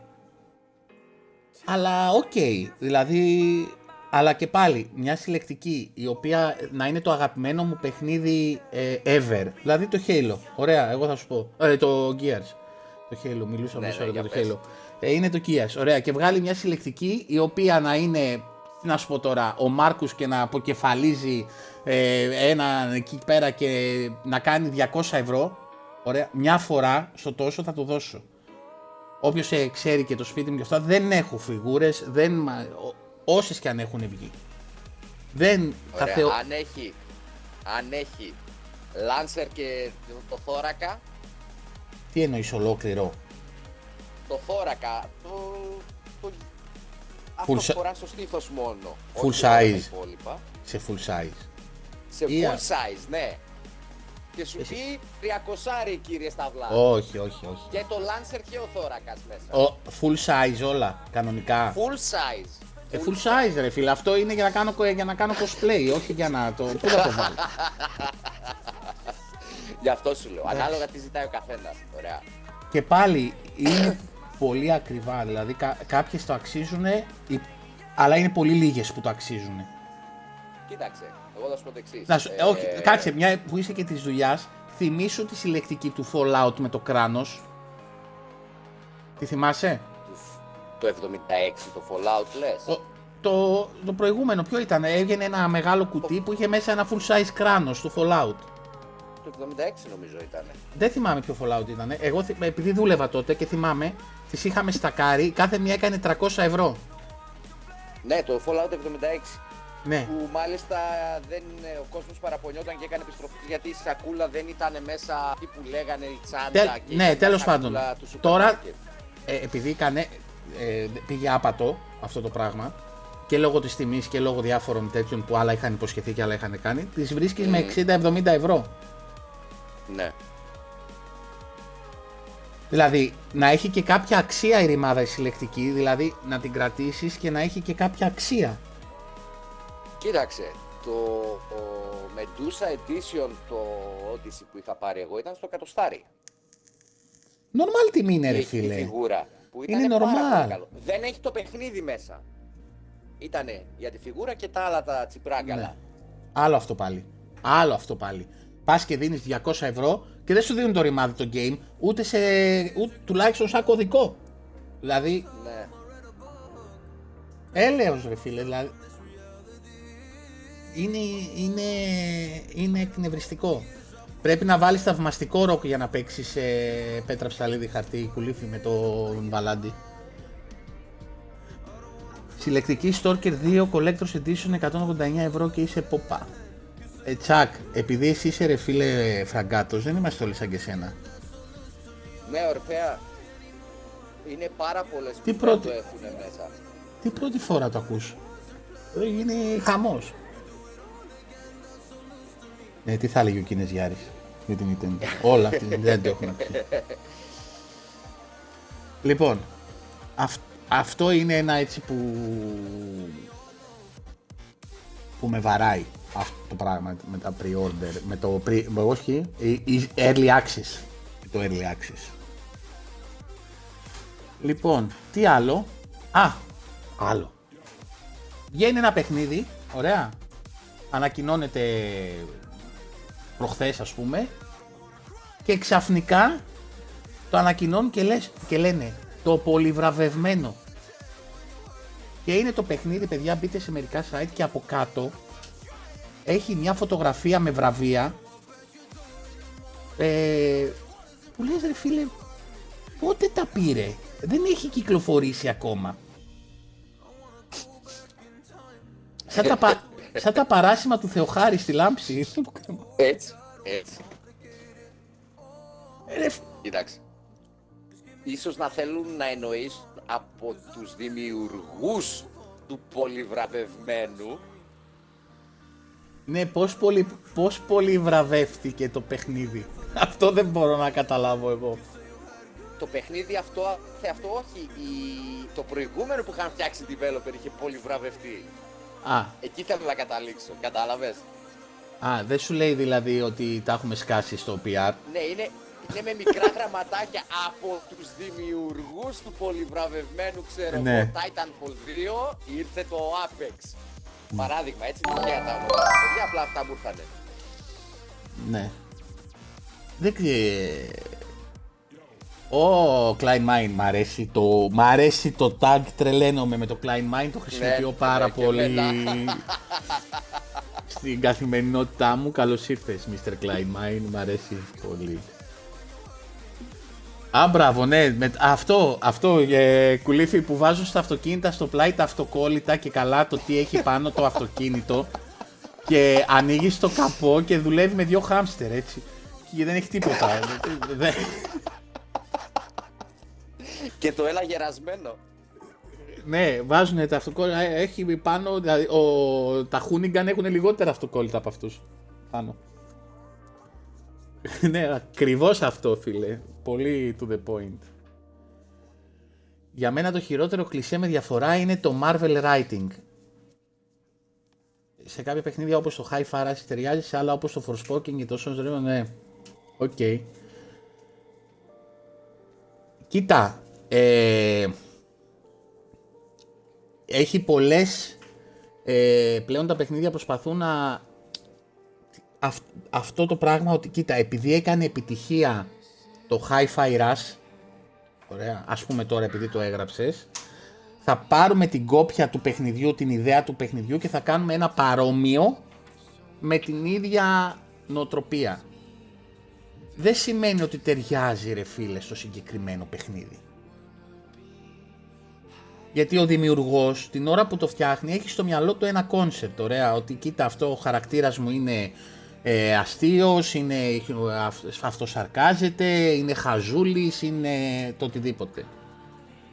A: Αλλά οκ, δηλαδή, αλλά και πάλι μια συλλεκτική η οποία να είναι το αγαπημένο μου παιχνίδι ε, ever. Δηλαδή το Halo. Ωραία, εγώ θα σου πω. Ε, το Gears. Το Halo, μιλούσα
B: Ναι,
A: μισό
B: ναι,
A: λεπτό
B: για
A: το
B: πες.
A: Halo. Ε, είναι το Gears. Ωραία, και βγάλει μια συλλεκτική η οποία να είναι, τι να σου πω τώρα, ο Μάρκους και να αποκεφαλίζει ε, έναν εκεί πέρα και να κάνει 200 ευρώ. Ωραία, μια φορά στο τόσο θα το δώσω. Όποιος ξέρει και το σπίτι μου και αυτά, δεν έχω φιγούρες, δεν. Όσες και αν έχουν βγει. Δεν θα
B: Ωραία.
A: θεω...
B: Αν έχει, αν έχει Lancer και το θώρακα,
A: Τι εννοείς ολόκληρο;
B: το θώρακα, το... το...
A: Full
B: Αυτό
A: si-
B: φορά στο στήθος μόνο.
A: Full
B: όχι όλα τα
A: size.
B: υπόλοιπα.
A: Σε full size.
B: Σε
A: Ή
B: full
A: α-
B: size, ναι. Και σου πει 300 κύριε Σταυλά.
A: Όχι, όχι, όχι.
B: Και το Lancer και ο θώρακας μέσα.
A: Ο, full size όλα, κανονικά.
B: Full size.
A: Ε, full size ρε φίλε, αυτό είναι για να κάνω, για να κάνω cosplay, όχι για να το... Πού θα το βάλω.
B: Γι' αυτό σου λέω. Ανάλογα τι ζητάει ο καθένας. Ωραία.
A: Και πάλι είναι πολύ ακριβά, δηλαδή κα, κάποιες το αξίζουν, αλλά είναι πολύ λίγες που το αξίζουν.
B: Κοίταξε, εγώ θα σου πω το εξής.
A: Να σου, ε, όχι, κάτσε, μια που είσαι και της δουλειάς, θυμήσου τη συλλεκτική του Fallout με το κράνος. Τη θυμάσαι;
B: Το 76 το Fallout λες.
A: Το, το, το προηγούμενο ποιο ήταν, έβγαινε ένα μεγάλο κουτί που είχε μέσα ένα full size κράνος του Fallout.
B: Το 76 νομίζω ήταν.
A: Δεν θυμάμαι ποιο Fallout ήταν. Εγώ θυ- επειδή δούλευα τότε και θυμάμαι, τις είχαμε στακάρει, κάθε μία έκανε 300 ευρώ.
B: Ναι, το Fallout 76.
A: Ναι.
B: Που μάλιστα δεν, ο κόσμος παραπονιόταν και έκανε επιστροφή γιατί η σακούλα δεν ήταν μέσα εκεί που λέγανε η τσάντα.
A: Τελ-
B: και
A: ναι,
B: ήταν
A: τέλος
B: τα σακούλα
A: πάντων.
B: του
A: Τώρα-
B: σούπερ μάρκετ.
A: Ε, επειδή έκανε, ε, πήγε άπατο αυτό το πράγμα και λόγω της τιμής και λόγω διάφορων τέτοιων που άλλα είχαν υποσχεθεί και άλλα είχαν κάνει, τις βρίσκεις με 60-70 ευρώ.
B: Ναι.
A: Δηλαδή, να έχει και κάποια αξία η ρημάδα η συλλεκτική, δηλαδή να την κρατήσεις και να έχει και κάποια αξία.
B: Κοίταξε, το, το Medusa Edition, το Odyssey που είχα πάρει εγώ ήταν στο κατοστάρι.
A: Normal τιμή είναι ρε
B: Έχει τη
A: φίλε.
B: φιγούρα. Που
A: Είναι
B: ήταν πάρα
A: normal.
B: πολύ καλό. Δεν έχει το παιχνίδι μέσα. Ήτανε για τη φιγούρα και τα άλλα τα τσιπράγκαλα.
A: Ναι. Άλλο αυτό πάλι. Άλλο αυτό πάλι. Πας και δίνεις 200 ευρώ και δεν σου δίνουν το ρημάδι το game, ούτε σε. Ούτε, τουλάχιστον σαν κωδικό. Δηλαδή,
B: Ναι.
A: έλεος ρε φίλε, δηλαδή. Είναι, είναι, είναι εκνευριστικό. Πρέπει να βάλεις θαυμαστικό ροκ για να παίξεις ε, πέτρα ψαλίδι χαρτί κουλίφι με τον Βαλάντι. Συλλεκτική Stalker 2 Collector's Edition 189 ευρώ και είσαι ποπά. Ε, Τσακ, επειδή εσύ είσαι ρε φίλε φραγκάτος, δεν είμαστε όλοι σαν και σένα.
B: Ναι, Ορφέα, είναι πάρα πολλές
A: Τι
B: που
A: πρώτη-
B: δεν το έχουν μέσα.
A: Τι πρώτη φορά το ακούς; Ε, Είναι χαμός. Ναι, τι θα έλεγε ο Κίνες Γιάρης για την Nintendo; Όλα αυτή δεν το έχουν ακούσει. Λοιπόν, αυ- αυτό είναι ένα έτσι που που με βαράει αυτό το πράγμα με τα pre-order, με το pre, με- όχι, η- η early access, το early access. Λοιπόν, τι άλλο; Α, άλλο. Βγαίνει ένα παιχνίδι, ωραία. Ανακοινώνεται προχθές ας πούμε και ξαφνικά το ανακοινώνουν και, λες, και λένε το πολυβραβευμένο. Και είναι το παιχνίδι, παιδιά, μπείτε σε μερικά site και από κάτω έχει μια φωτογραφία με βραβεία ε, που λες ρε φίλε, πότε τα πήρε, δεν έχει κυκλοφορήσει ακόμα. Σαν τα, πα- σαν τα παράσημα του Θεοχάρη στη λάμψη.
B: Έτσι, έτσι.
A: Ε, ρε,
B: Κοίταξε. Ίσως να θέλουν να εννοείς από τους δημιουργούς του πολυβραβευμένου
A: Ναι, πώς πολύ, πώς πολύ βραβεύτηκε το παιχνίδι. Αυτό δεν μπορώ να καταλάβω εγώ.
B: το παιχνίδι αυτό, θε αυτό όχι, η, το προηγούμενο που είχαν φτιάξει developer είχε πολύ βραβευτεί.
A: Α,
B: Εκεί θέλω να καταλήξω, κατάλαβες;
A: α, δεν σου λέει δηλαδή ότι τα έχουμε σκάσει στο PR.
B: Ναι, είναι, είναι με μικρά γραμματάκια από τους δημιουργούς του πολυβραβευμένου, ξέρω
A: Ναι.
B: εγώ, Titanfall 2, ήρθε το Apex. Παράδειγμα, έτσι τυχαία τα ονόματα. Παιδιά, απλά αυτά μου ήρθανε.
A: Ναι. Δεν ξέρω. Ο Klein Mine μ' αρέσει το, μ' αρέσει το tag, τρελαίνομαι με το Klein Mine, το χρησιμοποιώ
B: Ναι,
A: πάρα
B: ναι, και
A: πολύ
B: εμένα.
A: στην καθημερινότητά μου. Καλώς ήρθες, Mr. Klein Mine, μ' αρέσει πολύ. Α, μπράβο, ναι, με, αυτό, αυτό ε, κουλήφι που βάζουν στα αυτοκίνητα στο πλάι τα αυτοκόλλητα και καλά το τι έχει πάνω το αυτοκίνητο και ανοίγει το καπό και δουλεύει με δύο χάμστερ έτσι και δεν έχει τίποτα. Δεν-
B: Και το έλα γερασμένο.
A: ναι, βάζουν τα αυτοκόλλητα, ε, έχει πάνω, δηλαδή ο, τα Χούνιγκαν έχουν λιγότερα αυτοκόλλητα από αυτούς πάνω. ναι, ακριβώς αυτό φίλε, πολύ to the point. Για μένα το χειρότερο κλισέ με διαφορά είναι το Marvel Writing. Σε κάποια παιχνίδια όπως το High Fantasy ταιριάζει, σε άλλα όπως το Forspoken και το Sons of Anarchy, ναι. Οκ. Κοίτα, ε, έχει πολλές, ε, πλέον τα παιχνίδια προσπαθούν να, αυ- αυτό το πράγμα ότι κοίτα, επειδή έκανε επιτυχία το Hi-Fi Rush, ωραία, ας πούμε τώρα επειδή το έγραψες, θα πάρουμε την κόπια του παιχνιδιού, την ιδέα του παιχνιδιού και θα κάνουμε ένα παρόμοιο με την ίδια νοοτροπία. Δεν σημαίνει ότι ταιριάζει ρε φίλε στο συγκεκριμένο παιχνίδι. Γιατί ο δημιουργός την ώρα που το φτιάχνει έχει στο μυαλό του ένα κόνσεπτ, ωραία, ότι κοίτα αυτό ο χαρακτήρας μου είναι ε, αστείος, είναι, αυ- αυτοσαρκάζεται, είναι χαζούλης, είναι το οτιδήποτε.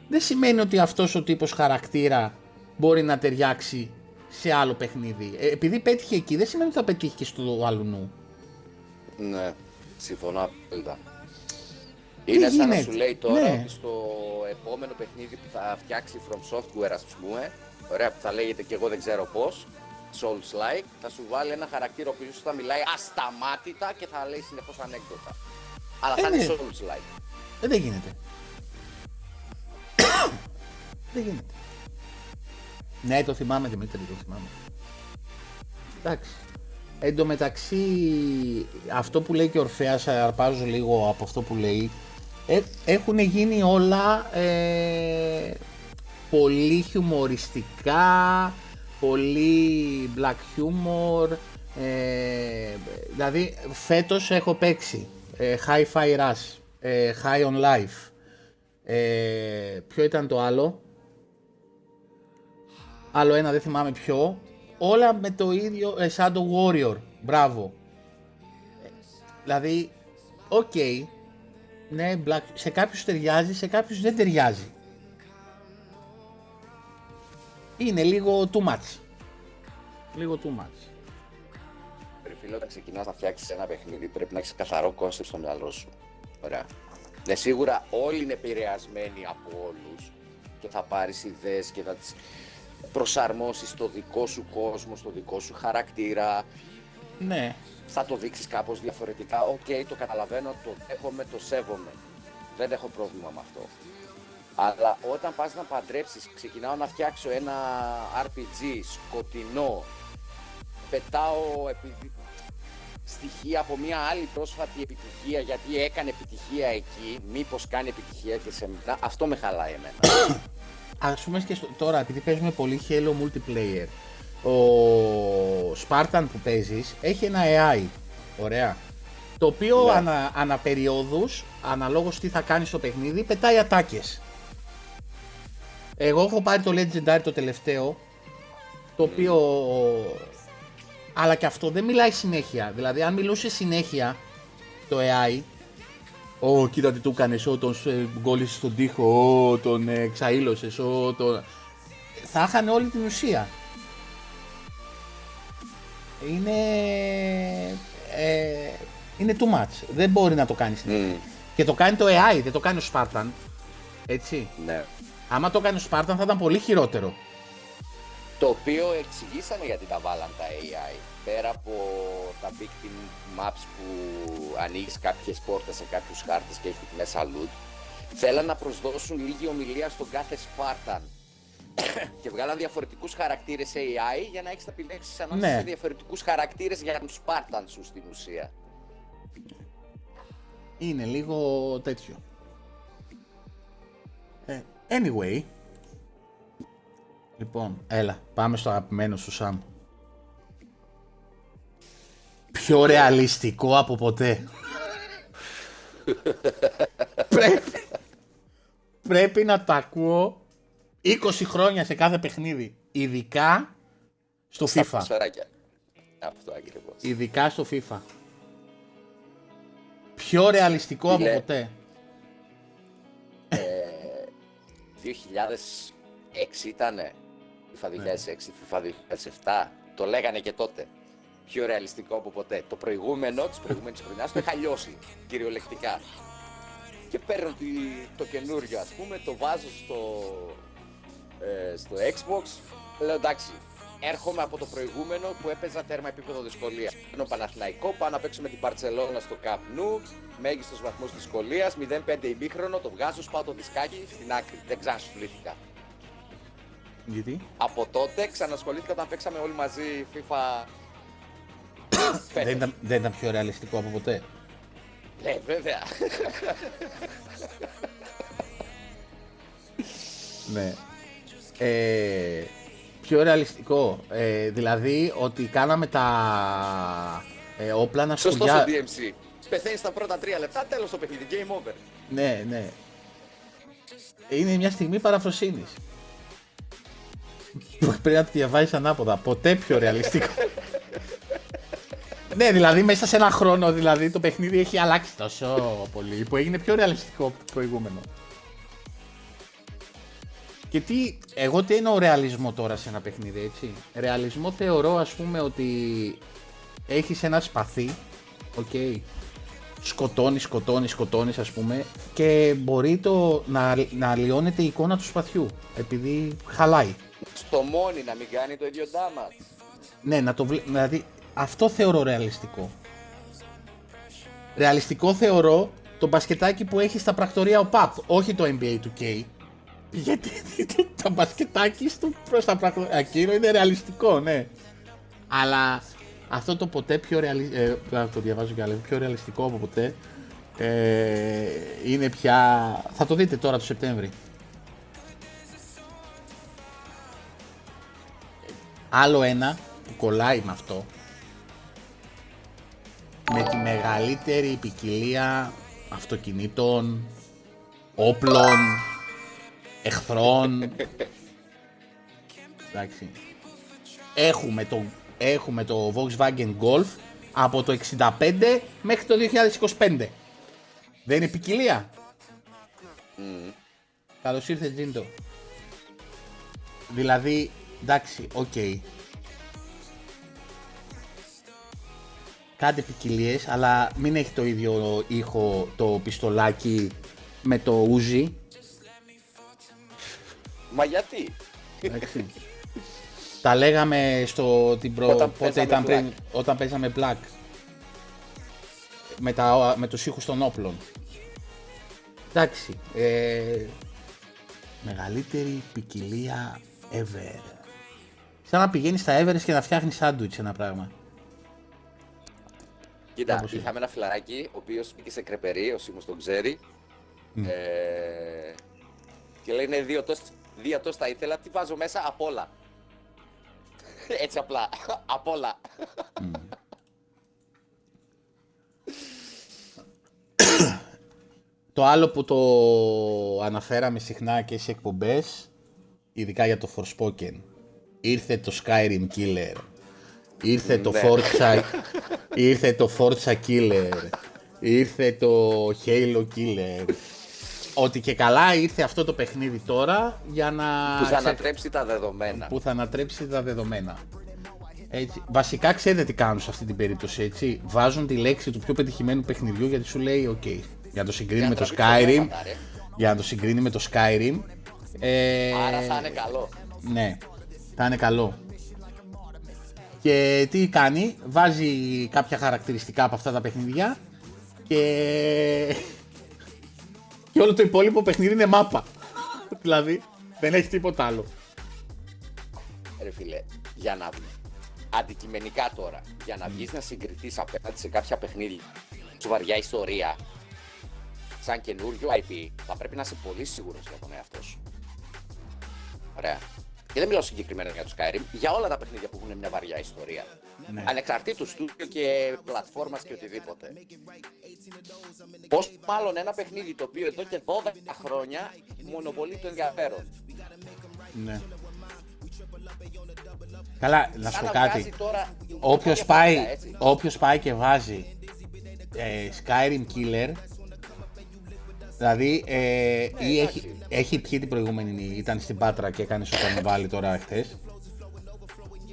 A: Δεν σημαίνει ότι αυτός ο τύπος χαρακτήρα μπορεί να ταιριάξει σε άλλο παιχνίδι. Ε, επειδή πέτυχε εκεί δεν σημαίνει ότι θα πετύχει και στο αλλού.
B: Ναι, συμφωνώ απόλυτα. Είναι σαν να
A: γίνεται.
B: σου λέει τώρα
A: Ναι.
B: ότι στο επόμενο παιχνίδι που θα φτιάξει From Software, ας πούμε, ωραία, που θα λέγεται και εγώ δεν ξέρω πώς, Souls-like, θα σου βάλει ένα χαρακτήρα ο οποίος θα μιλάει ασταμάτητα και θα λέει συνεχώς ανέκδοτα. Αλλά θα
A: Ε,
B: είναι
A: ναι.
B: Souls-like.
A: Ε, δεν γίνεται. δεν γίνεται. Ναι, το θυμάμαι Δημήτρη, το θυμάμαι. Εντάξει. Εν τω μεταξύ, αυτό που λέει και ο Ορφέας, αρπάζω λίγο από αυτό που λέει, ε, έχουν γίνει όλα ε, πολύ χιουμοριστικά, πολύ black humor, Ε, δηλαδή φέτος έχω παίξει ε, Hi-Fi Rush, ε, High on Life. Ε, ποιο ήταν το άλλο; Άλλο ένα δεν θυμάμαι ποιο. Όλα με το ίδιο ε, Shadow Warrior. Μπράβο. Ε, δηλαδή, OK. Okay, ναι, Black, σε κάποιους ταιριάζει, σε κάποιους δεν ταιριάζει. Είναι λίγο too much. Λίγο too much.
B: Ρε φίλε, όταν ξεκινάς να φτιάξεις ένα παιχνίδι πρέπει να έχεις καθαρό κόνσεπτ στο μυαλό σου. Ωραία. Ναι, σίγουρα όλοι είναι επηρεασμένοι από όλους και θα πάρεις ιδέες και θα τις προσαρμόσεις στο δικό σου κόσμο, στο δικό σου χαρακτήρα.
A: Ναι.
B: Θα το δείξεις κάπως διαφορετικά. Οκ, το καταλαβαίνω, το δέχομαι, το σέβομαι. Δεν έχω πρόβλημα με αυτό. Αλλά όταν πας να παντρέψεις, ξεκινάω να φτιάξω ένα RPG σκοτεινό, πετάω επειδή στοιχεία από μια άλλη πρόσφατη επιτυχία γιατί έκανε επιτυχία εκεί, μήπως κάνει επιτυχία και σε μετά, αυτό με χαλάει εμένα.
A: Ας πούμε και στο, τώρα, επειδή παίζουμε πολύ Halo Multiplayer, ο Spartan που παίζεις έχει ένα AI, ωραία, το οποίο
B: Ναι.
A: ανα, αναπεριόδους, αναλόγως τι θα κάνεις στο παιχνίδι, πετάει ατάκες. Εγώ έχω πάρει το Legendary το τελευταίο, το οποίο... Αλλά και αυτό δεν μιλάει συνέχεια. Δηλαδή, αν μιλούσε συνέχεια το AI, Ω, κοίτα τι του έκανες, Ω, τον ε, γκόλησε στον τοίχο, Ω, τον ε, εξαήλωσε, Ω, τον. Θα είχαν όλη την ουσία. Είναι. Ε, είναι too much. Δεν μπορεί να το κάνεις συνέχεια.
B: Μμμ,
A: Και το κάνει το AI, δεν το κάνει ο Spartan. Έτσι.
B: ναι.
A: Άμα το κάνει ο Spartan θα ήταν πολύ χειρότερο.
B: Το οποίο εξηγήσανε γιατί τα βάλαν τα AI. Πέρα από τα victim maps που ανοίγεις κάποιες πόρτες σε κάποιους χάρτες και έχει μέσα loot, θέλαν να προσδώσουν λίγη ομιλία στον κάθε Spartan. Και βγάλαν διαφορετικούς χαρακτήρες AI για να έχεις τα επιλέξεις ανάμεσα
A: Ναι.
B: σε διαφορετικούς χαρακτήρες για τους Spartans σου στην ουσία.
A: Είναι λίγο τέτοιο. Ε, anyway. Λοιπόν, έλα, πάμε στο αγαπημένο σου Σαμ. Πιο ρεαλιστικό από ποτέ. πρέπει, πρέπει να τα ακούω 20 χρόνια σε κάθε παιχνίδι. Ειδικά στο
B: Στα
A: FIFA.
B: σφαιράκια. Αυτό ακριβώς.
A: Ειδικά στο FIFA. Πιο ρεαλιστικό από
B: Φίλε.
A: ποτέ.
B: 2006 ήτανε. FIFA 2006, FIFA 2007. Το λέγανε και τότε. Πιο ρεαλιστικό από ποτέ. Το προηγούμενο τη προηγούμενη χρονιάς το είχα λιώσει κυριολεκτικά. Και παίρνω τη- το καινούριο, ας πούμε, το βάζω στο, ε, στο Xbox. Λέω εντάξει, έρχομαι από το προηγούμενο που έπαιζα τέρμα επίπεδο δυσκολίας. Παίρνω Παναθηναϊκό, πάω να παίξω με την Παρσελόνα στο Cup Nou, μέγιστος βαθμός δυσκολίας, 0-5 ημίχρονο, το βγάζω, σπάω το δισκάκι στην άκρη. Δεν ξανασχολήθηκα.
A: Γιατί;
B: Από τότε ξανασχολήθηκα όταν παίξαμε όλοι μαζί FIFA.
A: δεν,
B: Φέτος.
A: ήταν, δεν ήταν πιο ρεαλιστικό από ποτέ;
B: Ναι, βέβαια.
A: Ναι. Ε, πιο ρεαλιστικό. Ε, δηλαδή ότι κάναμε τα ε, όπλα να
B: Σωστό
A: σκουριά...
B: στο DMC. Πεθαίνεις στα πρώτα τρία λεπτά, τέλος το παιχνίδι. Game over.
A: Ναι, ναι. Είναι μια στιγμή παραφροσύνης. Που Πρέπει να τη διαβάζεις ανάποδα. Ποτέ πιο ρεαλιστικό. ναι, δηλαδή μέσα σε ένα χρόνο δηλαδή, το παιχνίδι έχει αλλάξει τόσο πολύ που έγινε πιο ρεαλιστικό από το προηγούμενο. Και τι, εγώ τι εννοώ ρεαλισμό τώρα σε ένα παιχνίδι, έτσι; Ρεαλισμό θεωρώ ας πούμε ότι έχεις ένα σπαθί, οκ, σκοτώνεις, σκοτώνεις, σκοτώνεις, ας πούμε, και μπορεί το να, να αλλοιώνεται η εικόνα του σπαθιού. Επειδή χαλάει.
B: Στο μόνη να μην κάνει το ίδιο damage.
A: Ναι, να το βλέ... Δηλαδή, αυτό θεωρώ ρεαλιστικό. Ρεαλιστικό θεωρώ το μπασκετάκι που έχει στα πρακτορία ο ΠΑΠ, όχι το NBA 2K. Γιατί το μπασκετάκι του προς τα πρακτορία εκείνο είναι ρεαλιστικό, ναι. Αλλά αυτό το ποτέ πιο ρεαλιστικό, ε, θα το διαβάζω κι άλλο, πιο ρεαλιστικό από ποτέ, ε, είναι πια, θα το δείτε τώρα το Σεπτέμβρη. Άλλο ένα που κολλάει με αυτό μεγαλύτερη ποικιλία αυτοκινήτων, όπλων, εχθρών. Εντάξει. Έχουμε το, έχουμε το Volkswagen Golf από το 65 μέχρι το 2025. Δεν είναι ποικιλία.
B: Μμμ.
A: Καλώς ήρθες Τζίντο. Δηλαδή, εντάξει, οκ. Κάντε ποικιλίες, αλλά μην έχει το ίδιο ήχο το πιστολάκι με το ούζι.
B: Μα γιατί;
A: Εντάξει. Τα λέγαμε στο την προ...
B: Όταν
A: πότε
B: παίζαμε
A: ήταν πριν,
B: Black.
A: όταν παίζαμε Black. Με, τα, με τους ήχους των όπλων. Εντάξει. Ε, μεγαλύτερη ποικιλία ever. Σαν να πηγαίνεις στα Everest και να φτιάχνεις σάντουιτς ένα πράγμα.
B: Κοίτα,
A: Κάπως
B: είχαμε ένα φιλαράκι, ο οποίος πήγε σε κρεπερί, ο Σίμος τον ξέρει. Ε, και λέει, ναι, δύο τόστ, δύο τόστ θα ήθελα, τι βάζω μέσα, απ' όλα. Έτσι απλά, απ' όλα.
A: Το άλλο που το αναφέραμε συχνά και σε εκπομπές, ειδικά για το Forspoken, ήρθε το Skyrim Killer, ήρθε το
B: Ναι.
A: Forza, ήρθε το Forza Killer, ήρθε το Halo Killer. Ότι και καλά ήρθε αυτό το παιχνίδι τώρα για να...
B: Που θα
A: ξε-
B: ανατρέψει τα δεδομένα.
A: που θα ανατρέψει τα δεδομένα. Έτσι. Βασικά ξέρετε τι κάνουν σε αυτή την περίπτωση, έτσι. Βάζουν τη λέξη του πιο πετυχημένου παιχνιδιού γιατί σου λέει, οκ, για να το συγκρίνει
B: Για
A: με
B: να
A: το
B: τραβήξει
A: Skyrim,
B: ονόματα, ρε.
A: για να το συγκρίνει με το Skyrim. Ε,
B: Άρα θα είναι καλό.
A: Ναι, θα είναι καλό. Και τι κάνει, βάζει κάποια χαρακτηριστικά από αυτά τα παιχνίδια και... και όλο το υπόλοιπο παιχνίδι είναι μάπα. δηλαδή, δεν έχει τίποτα άλλο.
B: Ρε φίλε, για να αντικειμενικά τώρα, για να βγεις να συγκριθείς απέναντι σε κάποια παιχνίδια σου βαριά ιστορία, σαν καινούριο IP, θα πρέπει να είσαι πολύ σίγουρος για τον εαυτό σου. Ωραία. Και δεν μιλάω συγκεκριμένα για το Skyrim, για όλα τα παιχνίδια που έχουν μια βαριά ιστορία.
A: Ναι.
B: Ανεξαρτήτως στούντιο και πλατφόρμας και οτιδήποτε. Πώς μάλλον ένα παιχνίδι το οποίο εδώ και 12 χρόνια μονοπολεί το ενδιαφέρον.
A: Ναι. Καλά, να σου
B: Σαν
A: πω
B: να
A: κάτι.
B: βγάζει τώρα
A: Όποιος
B: κάποια
A: πάει,
B: φάγκα, έτσι.
A: όποιος πάει και βάζει ε, Skyrim Killer, δηλαδή ε, ή έχει,
B: εντάξει.
A: έχει πιει την προηγούμενη, ήταν στην Πάτρα και έκανε στο καρναβάλι τώρα χθες,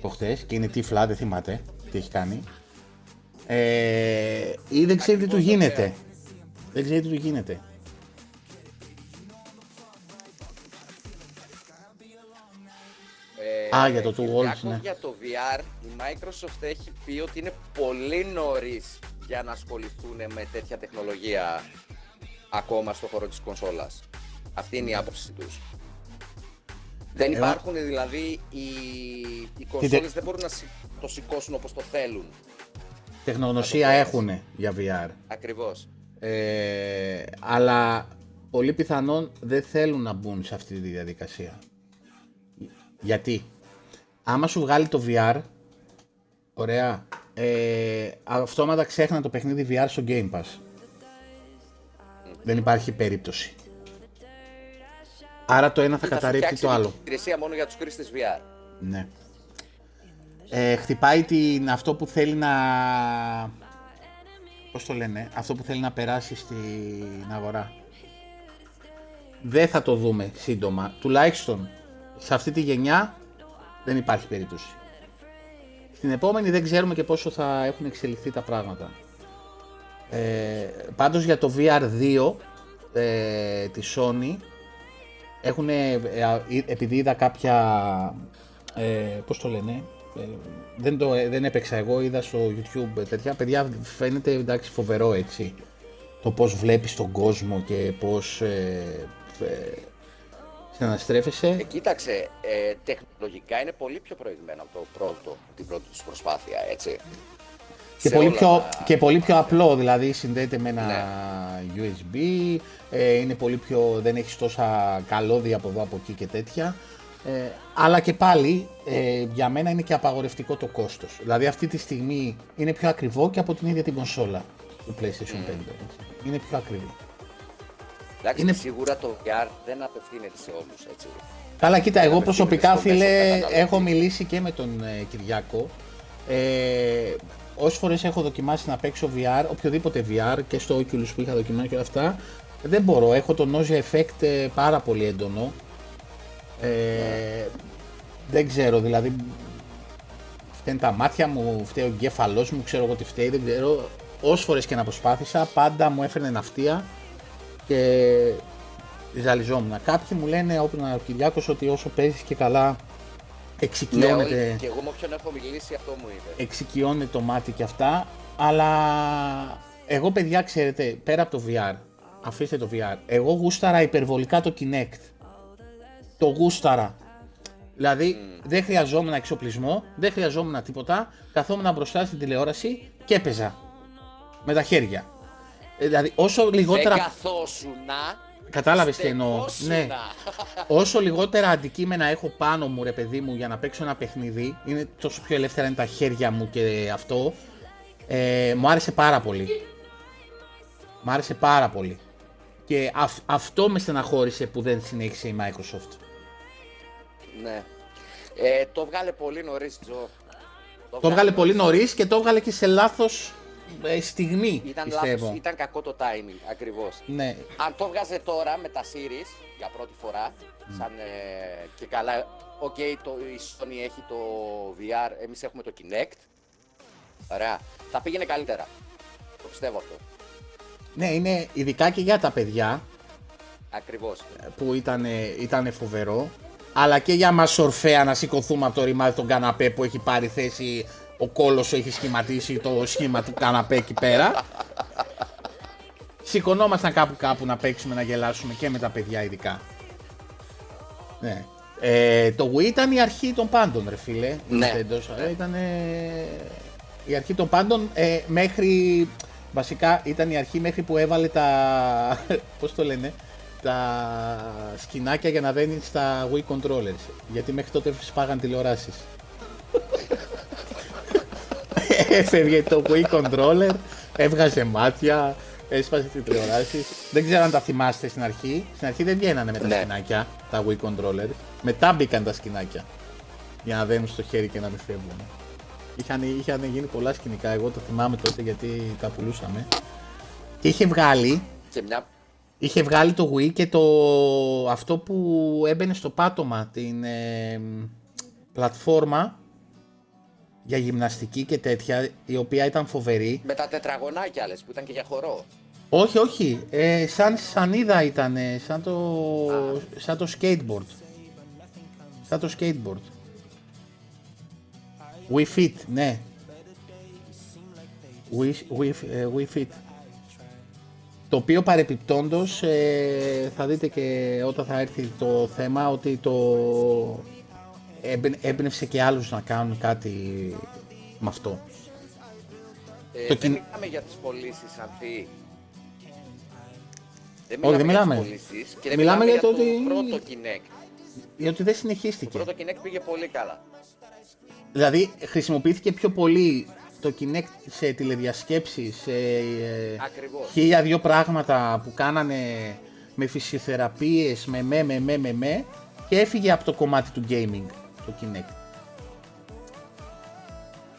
A: προχθές και είναι τύφλα, δεν θυμάται τι έχει κάνει. Ε, ή δεν ξέρει τι του
B: Ακριβώς το
A: γίνεται. Δεν ξέρει τι του γίνεται.
B: Ε,
A: Α, για το Two
B: Κυριάκος,
A: Wolves, ναι.
B: Για το VR, η Microsoft έχει πει ότι είναι πολύ νωρίς για να ασχοληθούν με τέτοια τεχνολογία ακόμα στο χώρο της κονσόλας. Αυτή είναι η άποψη τους. Δεν
A: Εγώ-
B: υπάρχουν δηλαδή οι, οι κονσόλες δεν μπορούν να σι- το σηκώσουν όπως το θέλουν.
A: Τεχνογνωσία
B: Να το πω
A: έχουν για VR.
B: Ακριβώς.
A: Ε, αλλά πολύ πιθανόν δεν θέλουν να μπουν σε αυτή τη διαδικασία. Γιατί, άμα σου βγάλει το VR, ωραία, ε, αυτόματα ξέχνα το παιχνίδι VR στο Game Pass. Δεν υπάρχει περίπτωση. Άρα το ένα θα
B: Ή σου
A: καταρρύπτει
B: φτιάξει
A: το άλλο.
B: μια υπηρεσία μόνο για τους χρήστες VR.
A: Ναι. Ε, χτυπάει την, αυτό που θέλει να... Πώς το λένε, αυτό που θέλει να περάσει στην αγορά. Δεν θα το δούμε σύντομα. Τουλάχιστον σε αυτή τη γενιά δεν υπάρχει περίπτωση. Στην επόμενη δεν ξέρουμε και πόσο θα έχουν εξελιχθεί τα πράγματα. Ε, πάντως για το VR2 ε, της Sony έχουν, επειδή είδα κάποια, ε, πώς το λένε, ε, δεν, το, ε, δεν έπαιξα εγώ, είδα στο YouTube ε, τέτοια, παιδιά φαίνεται εντάξει φοβερό έτσι, το πώς βλέπεις τον κόσμο και πώς ε, ε, συναναστρέφεσαι.
B: Ε, κοίταξε, ε, τεχνολογικά είναι πολύ πιο προηγμένο από το πρώτο, την πρώτη τους προσπάθεια, έτσι.
A: Και
B: Σε
A: πολύ,
B: όλα
A: πιο,
B: τα-
A: και πολύ πιο απλό, δηλαδή συνδέεται με ένα
B: Ναι.
A: USB, ε, είναι πολύ πιο, δεν έχεις τόσα καλώδια από εδώ από εκεί και τέτοια. Ε, αλλά και πάλι ε, για μένα είναι και απαγορευτικό το κόστος. Δηλαδή αυτή τη στιγμή είναι πιο ακριβό και από την ίδια την κονσόλα. του PlayStation 5. έτσι. Είναι πιο ακριβή.
B: Εντάξει,
A: Είναι-
B: σίγουρα το VR δεν απευθύνεται σε όλους, έτσι.
A: Καλά, κοίτα, εγώ
B: με
A: προσωπικά,
B: φίλους στο μέσο
A: φίλε,
B: καταναλωτή.
A: έχω μιλήσει και με τον ε, Κυριάκο. Ε, Όσε φορές έχω δοκιμάσει να παίξω VR, οποιοδήποτε VR και στο Oculus που είχα δοκιμάσει και όλα αυτά, δεν μπορώ. Έχω το nausea effect ε, πάρα πολύ έντονο. Ε, δεν ξέρω, δηλαδή. Φταίνουν τα μάτια μου, φταίει ο εγκέφαλός μου, ξέρω εγώ τι φταίει, δεν ξέρω. Όσε φορές και να προσπάθησα, πάντα μου έφερνε ναυτία και ζαλιζόμουν. Κάποιοι μου λένε, όπως ο Κυριάκος, ότι όσο παίζεις και καλά
B: Ναι,
A: εξοικειώνεται,
B: όλοι, και εγώ με όποιον έχω μιλήσει αυτό μου είπε.
A: εξοικειώνεται το μάτι και αυτά, αλλά εγώ παιδιά ξέρετε, πέρα από το VR, αφήστε το VR, εγώ γούσταρα υπερβολικά το Kinect. Το γούσταρα. Δηλαδή δεν χρειαζόμουν εξοπλισμό, δεν χρειαζόμουν τίποτα, καθόμουν μπροστά στην τηλεόραση και έπαιζα. Με τα χέρια. Ε, Δηλαδή όσο λιγότερα...
B: Δεν καθόσουνα,
A: Κατάλαβες τι εννοώ.
B: στεκόσουνα.
A: Ναι. Όσο λιγότερα αντικείμενα έχω πάνω μου, ρε παιδί μου, για να παίξω ένα παιχνίδι, είναι τόσο πιο ελεύθερα είναι τα χέρια μου και αυτό, ε, μου άρεσε πάρα πολύ. Μου άρεσε πάρα πολύ. Και αυ- αυτό με στεναχώρησε που δεν συνέχισε η Microsoft.
B: Ναι. Ε, το 'βγαλε πολύ νωρίς, Τζο.
A: Το έβγαλε πολύ νωρίς και το έβγαλε και σε λάθος ε, στιγμή,
B: Ήταν
A: πιστεύω.
B: λάθος, ήταν κακό το timing, ακριβώς.
A: Ναι,
B: Αν το βγάζε τώρα με τα series για πρώτη φορά, σαν ε, και καλά, οκ, το, η Sony έχει το VR, εμείς έχουμε το Kinect. Ωραία. Θα πήγαινε καλύτερα. Το πιστεύω αυτό.
A: ναι, είναι ειδικά και για τα παιδιά,
B: Ακριβώς.
A: που ήταν, ήταν φοβερό. Αλλά και για μας ορφέα να σηκωθούμε από το ρημάδι τον καναπέ που έχει πάρει θέση ο κόλος έχει σχηματίσει το σχήμα του καναπέ εκεί πέρα. Σηκωνόμασταν κάπου κάπου να παίξουμε, να γελάσουμε και με τα παιδιά ειδικά. Ναι. Ε, το Wii ήταν η αρχή των πάντων ρε φίλε.
B: Ναι.
A: Nintendo. Ήταν η αρχή των πάντων ε, μέχρι... Βασικά ήταν η αρχή μέχρι που έβαλε τα... πώς το λένε, τα σκηνάκια για να δένεις στα Wii Controllers. Γιατί μέχρι τότε σπάγαν τηλεοράσεις. Έφευγε το Wii Controller, έβγαζε μάτια, έσπασε τις τηλεοράσεις. Δεν ξέρω αν τα θυμάστε στην αρχή. Στην αρχή δεν βγαίνανε με τα
B: Ναι.
A: σκηνάκια, τα Wii Controller. Μετά μπήκαν τα σκηνάκια. Για να δένουν στο χέρι και να μην φεύγουν. Είχαν, είχαν γίνει πολλά σκηνικά, εγώ το θυμάμαι τότε γιατί τα πουλούσαμε. Και είχε βγάλει
B: Και μια...
A: Είχε βγάλει το Wii και το αυτό που έμπαινε στο πάτωμα, την ε, πλατφόρμα για γυμναστική και τέτοια, η οποία ήταν φοβερή.
B: Με τα τετραγωνάκια λες, που ήταν και για χορό.
A: Όχι, όχι, ε, σαν σανίδα ήταν, σαν το, σαν το skateboard. Σαν το skateboard. Wii Fit, ναι. Wii, Wii, ε, Wii Fit. Το οποίο παρεπιπτόντος ε, θα δείτε και όταν θα έρθει το θέμα ότι το έμπνε- έμπνευσε και άλλους να κάνουν κάτι με αυτό.
B: Ε,
A: Το
B: δεν
A: κιν-
B: μιλάμε για τις πωλήσεις, Ανθή. Δεν
A: Όχι, δεν
B: μιλάμε,
A: μιλάμε.
B: για τις πωλήσεις και δεν
A: Μιλάμε
B: μιλάμε,
A: για
B: για,
A: το
B: το
A: ότι-
B: πρώτο Kinect.
A: Γιατί δεν
B: Το
A: συνεχίστηκε.
B: πρώτο Kinect πήγε πολύ καλά.
A: Δηλαδή χρησιμοποιήθηκε πιο πολύ το Kinect σε τηλεδιασκέψεις, σε ε,
B: Ακριβώς.
A: χίλια δυο πράγματα που κάνανε με φυσιοθεραπείες, με με με με με με και έφυγε από το κομμάτι του gaming το Kinect.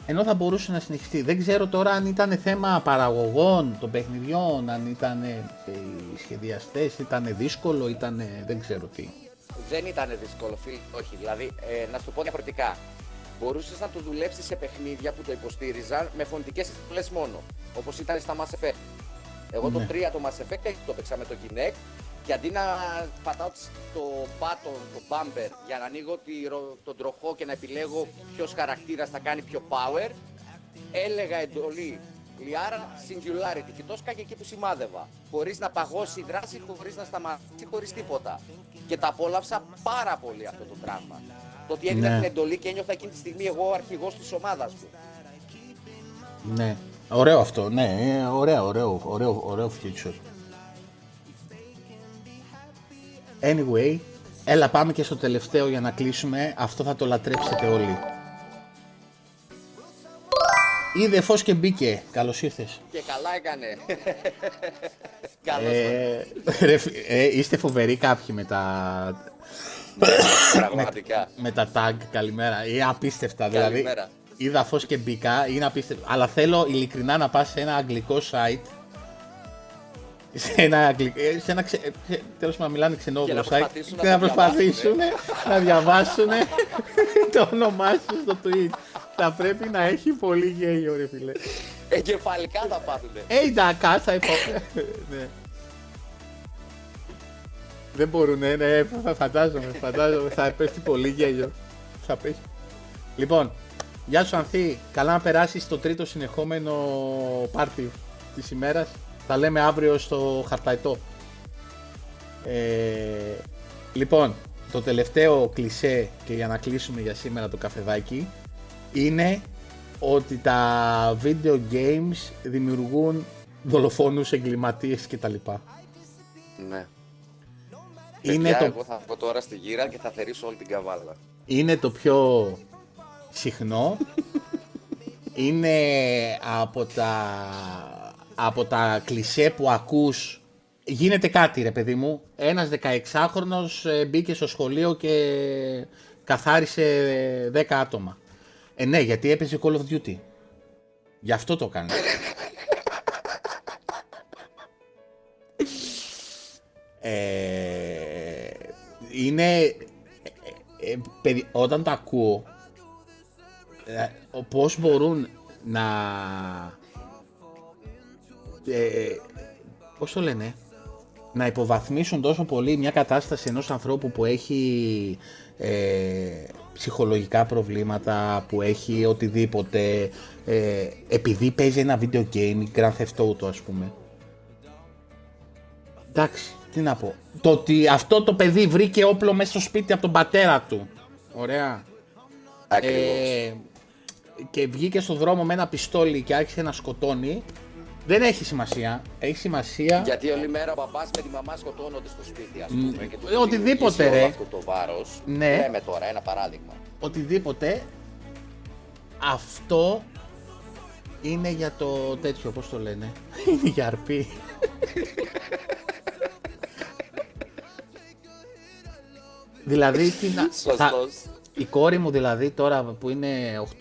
A: Ενώ θα μπορούσε να συνεχιστεί. Δεν ξέρω τώρα αν ήταν θέμα παραγωγών των παιχνιδιών, αν ήταν οι σχεδιαστές, ήταν δύσκολο, ήταν δεν ξέρω τι.
B: Δεν ήταν δύσκολο, φίλ. Όχι, δηλαδή, ε, να σου το πω διαφορετικά. Μπορούσες να το δουλέψεις σε παιχνίδια που το υποστήριζαν με φωνητικές συμβουλέ μόνο. Όπως ήταν στα Mass Effect. Εγώ
A: Ναι.
B: το 3 το Mass Effect έτσι το παίξα με το Kinect και αντί να πατάω τις- το button, το bumper για να ανοίγω τη, ρο- τον τροχό και να επιλέγω ποιος χαρακτήρας θα κάνει πιο power, έλεγα εντολή Λιάρα Singularity και το σκάγε εκεί που σημάδευα. Χωρίς να παγώσει η δράση, χωρίς να σταματήσει, χωρίς τίποτα. Και τα απόλαυσα πάρα πολύ αυτό το πράγμα. Το ότι έδινα
A: Ναι.
B: την εντολή και ένιωθα εκείνη τη στιγμή εγώ ο αρχηγός της ομάδας μου.
A: Ναι. Ωραίο αυτό, ναι. ε, Ωραίο, ωραίο, ωραίο, ωραίο future. Anyway, έλα πάμε και στο τελευταίο για να κλείσουμε. Αυτό θα το λατρέψετε όλοι. Είδε φως και μπήκε. Καλώς ήρθες.
B: Και καλά έκανε. Καλώς
A: Ε, ρε, φι- ε, είστε φοβεροί κάποιοι με τα,
B: Πραγματικά.
A: με τα tag καλημέρα. Είναι απίστευτα. Δηλαδή,
B: Καλημέρα.
A: είδα φως και μπήκα. Είναι απίστευτο. Αλλά θέλω ειλικρινά να πας σε ένα αγγλικό site. Σε ένα, αγγλικό, σε ένα ξε, σε- τέλος πάντων μιλάνε ξενόγλωσσα
B: Και να προσπαθήσουν
A: και
B: να
A: να
B: το
A: προσπαθήσουν να διαβάσουν το όνομά σου στο tweet. Θα πρέπει να έχει πολύ γέλιο ρε φίλε.
B: Εγκεφαλικά θα πάθουνε.
A: Hey, da casa υπό... ναι. Δεν μπορούν, ναι, ναι, φα- φαντάζομαι, φαντάζομαι, θα πέσει πολύ γέλιο. Θα πέσει. Λοιπόν, γεια σου Ανθή, καλά να περάσεις το τρίτο συνεχόμενο πάρτι της ημέρας. Τα λέμε αύριο στο χαρταϊτό. Ε, λοιπόν, το τελευταίο κλισέ και για να κλείσουμε για σήμερα το καφεδάκι είναι ότι τα video games δημιουργούν δολοφόνους, εγκληματίες κτλ.
B: Ναι.
A: Είναι
B: Παιδιά,
A: το,
B: Εγώ θα πω τώρα στη γύρα και θα θερήσω όλη την καβάλα.
A: είναι το πιο συχνό. είναι από τα, από τα κλισέ που ακούς γίνεται κάτι ρε παιδί μου. Ένας 16χρονος ε, μπήκε στο σχολείο και καθάρισε 10 άτομα. Ε ναι, γιατί έπαιζε Call of Duty. Γι' αυτό το κάνει. Ε, είναι... ε, ε, παιδι- όταν τα ακούω, ε, ο- πώς μπορούν να... Ε, πώς το λένε, να υποβαθμίσουν τόσο πολύ μια κατάσταση ενός ανθρώπου που έχει ε, ψυχολογικά προβλήματα, που έχει οτιδήποτε, ε, επειδή παίζει ένα video game, Grand Theft Auto ας πούμε. Εντάξει, τι να πω. Το ότι αυτό το παιδί βρήκε όπλο μέσα στο σπίτι από τον πατέρα του. Ωραία.
B: Ακριβώς.
A: Ε, και βγήκε στο δρόμο με ένα πιστόλι και άρχισε να σκοτώνει. Δεν έχει σημασία. Έχει σημασία.
B: Γιατί όλη μέρα ο μπαμπάς με τη μαμά σκοτώνονται στο σπίτι, ας πούμε. και του
A: ε, οτιδήποτε,
B: δημιουργήσει
A: ρε.
B: όλο αυτό το βάρος.
A: Ναι.
B: Λέμε τώρα ένα παράδειγμα.
A: οτιδήποτε αυτό είναι για το τέτοιο, πώς το λένε, είναι για αρπή. δηλαδή, τι να, θα-
B: Σωστός.
A: η κόρη μου δηλαδή τώρα που είναι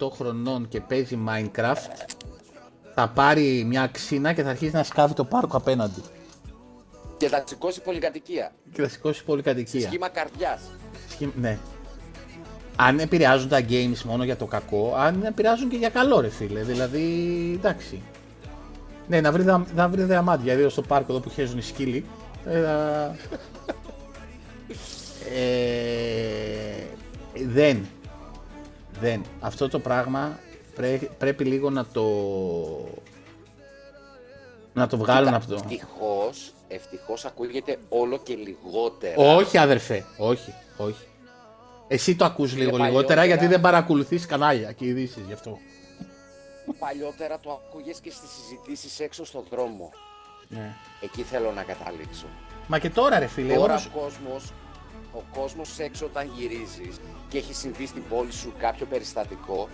A: 8 χρονών και παίζει Minecraft θα πάρει μια ξύνα και θα αρχίσει να σκάβει το πάρκο απέναντι
B: Και θα σηκώσει πολυκατοικία.
A: και θα σηκώσει πολυκατοικία.
B: Σχήμα καρδιάς.
A: Σχη- Ναι. Αν επηρεάζουν τα games μόνο για το κακό, αν επηρεάζουν και για καλό, ρε φίλε. Δηλαδή, εντάξει. Ναι, να βρει, δα, να βρει διαμάντια, εδώ στο πάρκο εδώ που χέζουν οι σκύλοι. Ε, θα- ε, δεν. Δεν. Αυτό το πράγμα πρέ- πρέπει λίγο να το... Να το βγάλουν από το...
B: Ευτυχώς, ευτυχώς ακούγεται όλο και λιγότερα.
A: Όχι αδερφέ, όχι, όχι. Εσύ το ακούς λίγο
B: παλιότερα-
A: λιγότερα γιατί δεν παρακολουθείς κανάλια και ειδήσεις γι' αυτό.
B: Παλιότερα το ακούγες και στις συζητήσεις έξω στον δρόμο.
A: Ναι.
B: Εκεί θέλω να καταλήξω.
A: Μα και τώρα ρε φίλε,
B: Τώρα
A: όμως...
B: ο κόσμος, ο κόσμος έξω όταν γυρίζεις και έχει συμβεί στην πόλη σου κάποιο περιστατικό,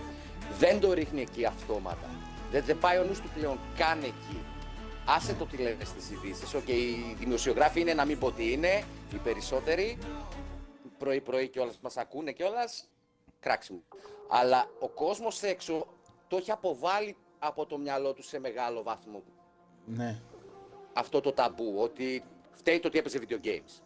B: δεν το ρίχνει εκεί αυτόματα. Δεν, δεν πάει ο νους του πλέον καν εκεί. Άσε το τι λένε στις ειδήσεις. Οκ, οι δημοσιογράφοι είναι να μην πω τι είναι, οι περισσότεροι, πρωί-πρωί κιόλας μας ακούνε κιόλας, κράξιμο. Αλλά ο κόσμος έξω το έχει αποβάλει από το μυαλό του σε μεγάλο βαθμό
A: Ναι.
B: αυτό το ταμπού, ότι φταίει το ότι έπαιζε video games.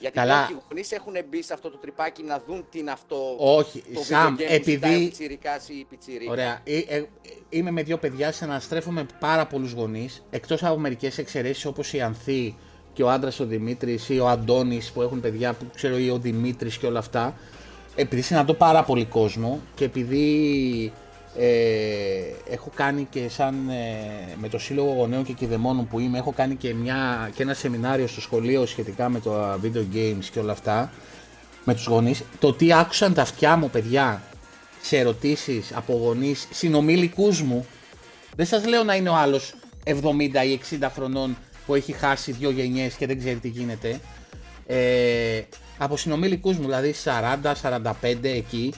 B: Γιατί
A: Καλά.
B: κάποιοι γονείς έχουν μπει σε αυτό το τρυπάκι να δουν τι είναι αυτό
A: Όχι,
B: το
A: Σαμ,
B: video game
A: επειδή-
B: που ζητάει ο πιτσιρικάς ή η πιτσιρίκα.
A: Ωραία. Ε, ε, είμαι με δύο παιδιά, συναστρέφομαι πάρα πολλούς γονείς, εκτός από μερικές εξαιρέσεις όπως η Ανθή και ο άντρας ο Δημήτρης ή ο Αντώνης που έχουν παιδιά που ξέρω ή ο Δημήτρης και όλα αυτά. Επειδή συναντώ πάρα πολύ κόσμο και επειδή ε, έχω κάνει και σαν ε, με το Σύλλογο Γονέων και Κηδεμόνων που είμαι, έχω κάνει και, μια, και ένα σεμινάριο στο σχολείο σχετικά με το video games και όλα αυτά με τους γονείς, το τι άκουσαν τα αυτιά μου παιδιά σε ερωτήσεις από γονείς συνομήλικούς μου, δεν σας λέω να είναι ο άλλος 70 ή 60 χρονών που έχει χάσει δύο γενιές και δεν ξέρει τι γίνεται. Ε, από συνομήλικούς μου, δηλαδή 40-45 εκεί,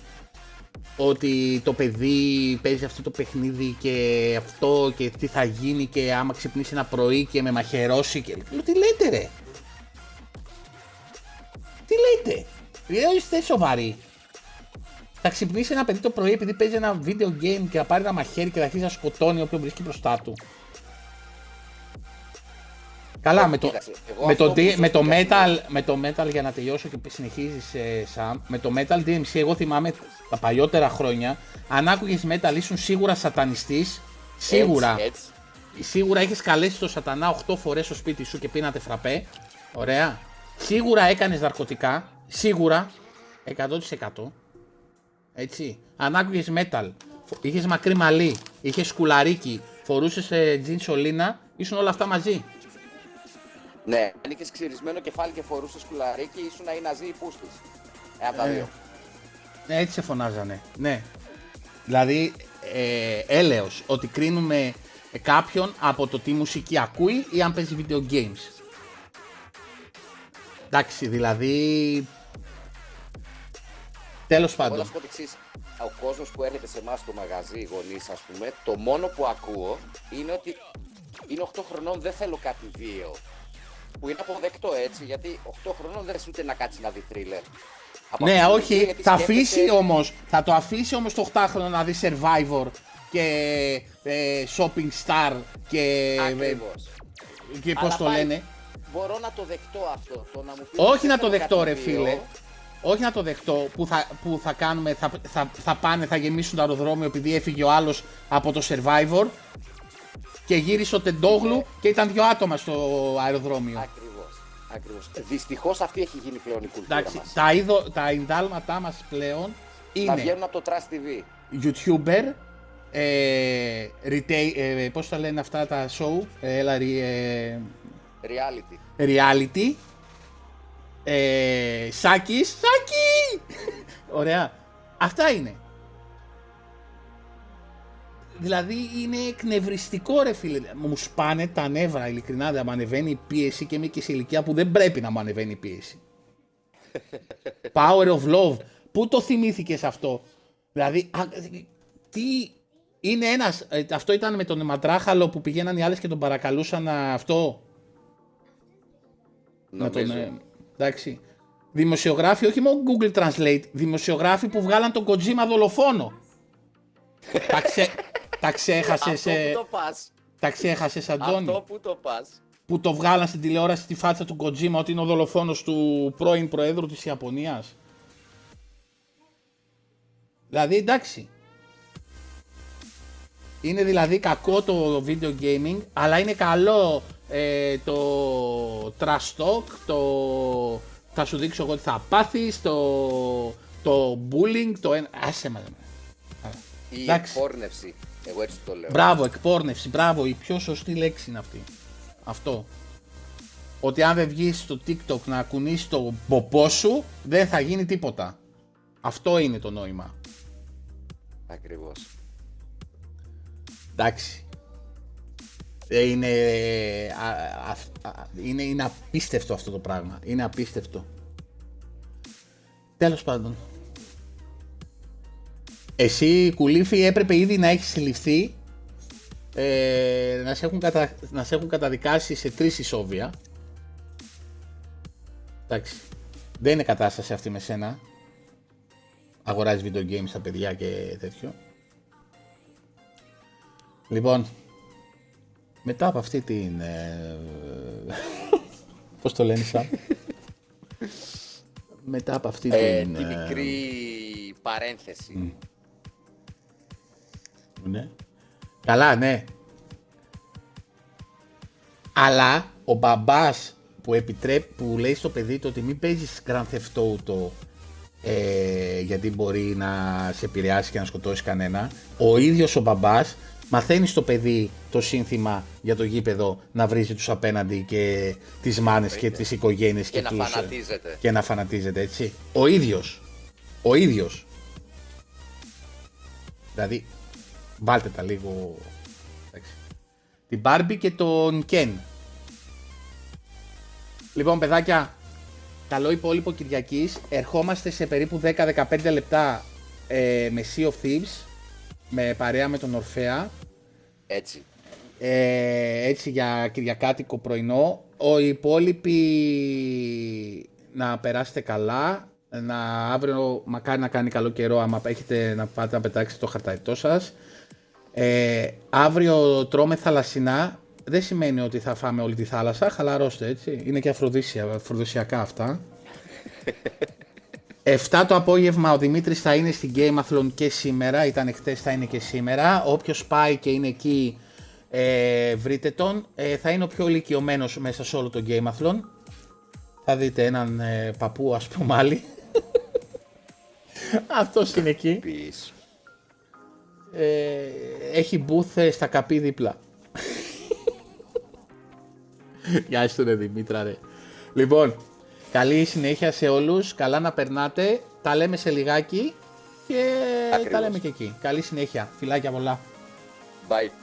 A: ότι το παιδί παίζει αυτό το παιχνίδι και αυτό και τι θα γίνει και άμα ξυπνήσει ένα πρωί και με μαχαιρώσει και λέω τι λέτε ρε; Τι λέτε; Λέω είστε σοβαροί. Θα ξυπνήσει ένα παιδί το πρωί επειδή παίζει ένα video game και θα πάρει ένα μαχαίρι και θα αρχίσει να σκοτώνει όποιον βρίσκει μπροστά του. Καλά, με το,
B: Κοίταξε, εγώ
A: με,
B: αυτό
A: το,
B: που
A: D- με, το
B: ζω-
A: metal, με το metal για να τελειώσω και συνεχίζεις ε, Sam, με το metal DMC εγώ θυμάμαι τα παλιότερα χρόνια αν άκουγες metal ήσουν σίγουρα σατανιστής, σίγουρα,
B: Έτσι, έτσι.
A: σίγουρα έχεις καλέσει το σατανά 8 φορές στο σπίτι σου και πίνατε φραπέ, ωραία, σίγουρα έκανες ναρκωτικά, σίγουρα, 100%, έτσι, αν άκουγες metal, φο- είχες μακρύ μαλλί, είχες σκουλαρίκι, φορούσες ε, jeans σωλήνα, ήσουν όλα αυτά μαζί.
B: Ναι, αν είχε ξυρισμένο κεφάλι και φορούσε σκουλαρίκι, ήσουν ή ναζί ή πούστης. Ένα από τα
A: Ε.
B: δύο.
A: Ναι, έτσι σε φωνάζανε. Ναι. Δηλαδή, ε, έλεος ότι κρίνουμε κάποιον από το τι μουσική ακούει ή αν παίζει video games. Εντάξει, δηλαδή... Τέλος
B: Εγώ θα
A: πάντων.
B: σου πω το εξής. Ο κόσμος που έρχεται σε εμάς στο μαγαζί, οι γονείς, ας πούμε, το μόνο που ακούω είναι ότι είναι 8 χρονών, δεν θέλω κάτι βίαιο. Που είναι αποδεκτό έτσι, γιατί 8 χρονών δεν ούτε να κάτσει να δει θρίλερ. Από
A: Ναι,
B: αυτή τη
A: όχι,
B: στιγμή, γιατί
A: θα
B: σκέφτεσαι-
A: αφήσει όμως, θα το αφήσει όμως το 8χρονο να δει Survivor και ε, Shopping Star και,
B: Ακριβώς.
A: και πώς
B: Αλλά
A: το
B: πάλι
A: λένε.
B: Μπορώ να το δεχτώ αυτό. Το να μου πεις
A: Όχι
B: δεν
A: να το
B: θέλω
A: δεχτώ
B: κάτι
A: ρε
B: βίαιο.
A: φίλε. Όχι να το δεχτώ που θα, που θα κάνουμε, θα, θα, θα πάνε, θα γεμίσουν το αεροδρόμιο επειδή έφυγε ο άλλος από το Survivor και γύρισε ο Τεντόγλου και ήταν δύο άτομα στο αεροδρόμιο.
B: Ακριβώς. Ακριβώς. Δυστυχώς αυτή έχει γίνει πλέον η κουλτούρα
A: Εντάξει,
B: μας.
A: τα, είδο, τα ενδάλματά μας πλέον
B: Θα
A: είναι
B: βγαίνουν από το Trust TV.
A: YouTuber, ε, retail, ε, πώς τα λένε αυτά τα show, ε, έλα, ε,
B: Reality.
A: reality. Ε, Σάκης, Σάκη! Ωραία. Αυτά είναι. Δηλαδή είναι εκνευριστικό ρε φίλε. Μου σπάνε τα νεύρα ειλικρινά. Δεν μου ανεβαίνει η πίεση και είμαι και σε ηλικία που δεν πρέπει να μου ανεβαίνει η πίεση. Power of love. Πού το θυμήθηκες αυτό; Δηλαδή, α, τι είναι ένας, ε, αυτό ήταν με τον Ματράχαλο που πηγαίναν οι άλλες και τον παρακαλούσαν να αυτό; Να τον,
B: Νομίζω.
A: ε, εντάξει. Δημοσιογράφοι, όχι μόνο Google Translate, δημοσιογράφοι που βγάλαν τον Kojima δολοφόνο. τα, ξέ, τα ξέχασες,
B: Αυτό
A: ε,
B: που το πας.
A: τα ξέχασες Αντώνη,
B: Αυτό που το πας.
A: που το βγάλαν στην τηλεόραση στη φάτσα του Kojima ότι είναι ο δολοφόνος του πρώην Προέδρου της Ιαπωνίας; Δηλαδή εντάξει. Είναι δηλαδή κακό το video gaming, αλλά είναι καλό ε, το trash talk, το θα σου δείξω εγώ τι θα πάθεις, το, το bullying, το ένα... Άσε με.
B: Η
A: Εντάξει.
B: εκπόρνευση. Εγώ έτσι το λέω.
A: Μπράβο, εκπόρνευση, μπράβο, η πιο σωστή λέξη είναι αυτή. Αυτό. Ότι αν δεν βγεις στο TikTok να κουνήσεις το ποπό σου, δεν θα γίνει τίποτα. Αυτό είναι το νόημα.
B: Ακριβώς.
A: Εντάξει. Ε, Είναι, α, α, α, είναι, είναι απίστευτο αυτό το πράγμα. Είναι απίστευτο. Τέλος πάντων. Εσύ, Κουλήφη, έπρεπε ήδη να έχεις συλληφθεί ε, να, σε έχουν κατα... να σε έχουν καταδικάσει σε τρεις ισόβια. Εντάξει. Δεν είναι κατάσταση αυτή με σένα. Αγοράζεις video games στα παιδιά και τέτοιο. Λοιπόν, μετά από αυτή την... Ε, πώς το λένε σαν; μετά από αυτή
B: Ε,
A: την...
B: τη
A: ε,
B: μικρή παρένθεση.
A: Ναι. Καλά, ναι. Αλλά ο μπαμπάς που, επιτρέπει, που λέει στο παιδί του ότι μην παίζεις Grand Theft Auto ε, γιατί μπορεί να σε επηρεάσει και να σκοτώσεις κανένα, ο ίδιος ο μπαμπάς μαθαίνει στο παιδί το σύνθημα για το γήπεδο να βρίζει τους απέναντι και τις μάνες και τις οικογένειες και,
B: Και να
A: τους, ε,
B: φανατίζεται.
A: και να φανατίζεται έτσι. Ο ίδιος. Ο ίδιος. Δηλαδή, βάλτε τα λίγο. εντάξει. Την Barbie και τον Ken. Λοιπόν, παιδάκια, καλό υπόλοιπο Κυριακής. Ερχόμαστε σε περίπου 10-15 λεπτά ε, με Sea of Thieves, με παρέα με τον Ορφέα,
B: Έτσι.
A: ε, έτσι για κυριακάτικο πρωινό. Ο υπόλοιποι να περάσετε καλά, να αύριο μακάρι να κάνει καλό καιρό άμα έχετε να πάτε να πετάξετε το χαρταϊτό σας. Ε, αύριο τρώμε θαλασσινά, δεν σημαίνει ότι θα φάμε όλη τη θάλασσα, χαλαρώστε έτσι, είναι και αφροδίσια, αφροδισιακά αυτά. 7 το απόγευμα ο Δημήτρης θα είναι στην Gameathlon και σήμερα, ήταν χτες θα είναι και σήμερα. Όποιος πάει και είναι εκεί ε, βρείτε τον. Ε, θα είναι ο πιο ηλικιωμένος μέσα σε όλο το Gameathlon. Θα δείτε έναν ε, παππού ας πούμε άλλη. Αυτός είναι εκεί.
B: Πεις.
A: Ε, έχει booth ε, στα καπί δίπλα. Γεια σου ρε Δημήτρα ρε. Λοιπόν, καλή συνέχεια σε όλους, καλά να περνάτε, τα λέμε σε λιγάκι και τα
B: Ακριβώς.
A: λέμε και εκεί. Καλή συνέχεια, φιλάκια πολλά.
B: Bye.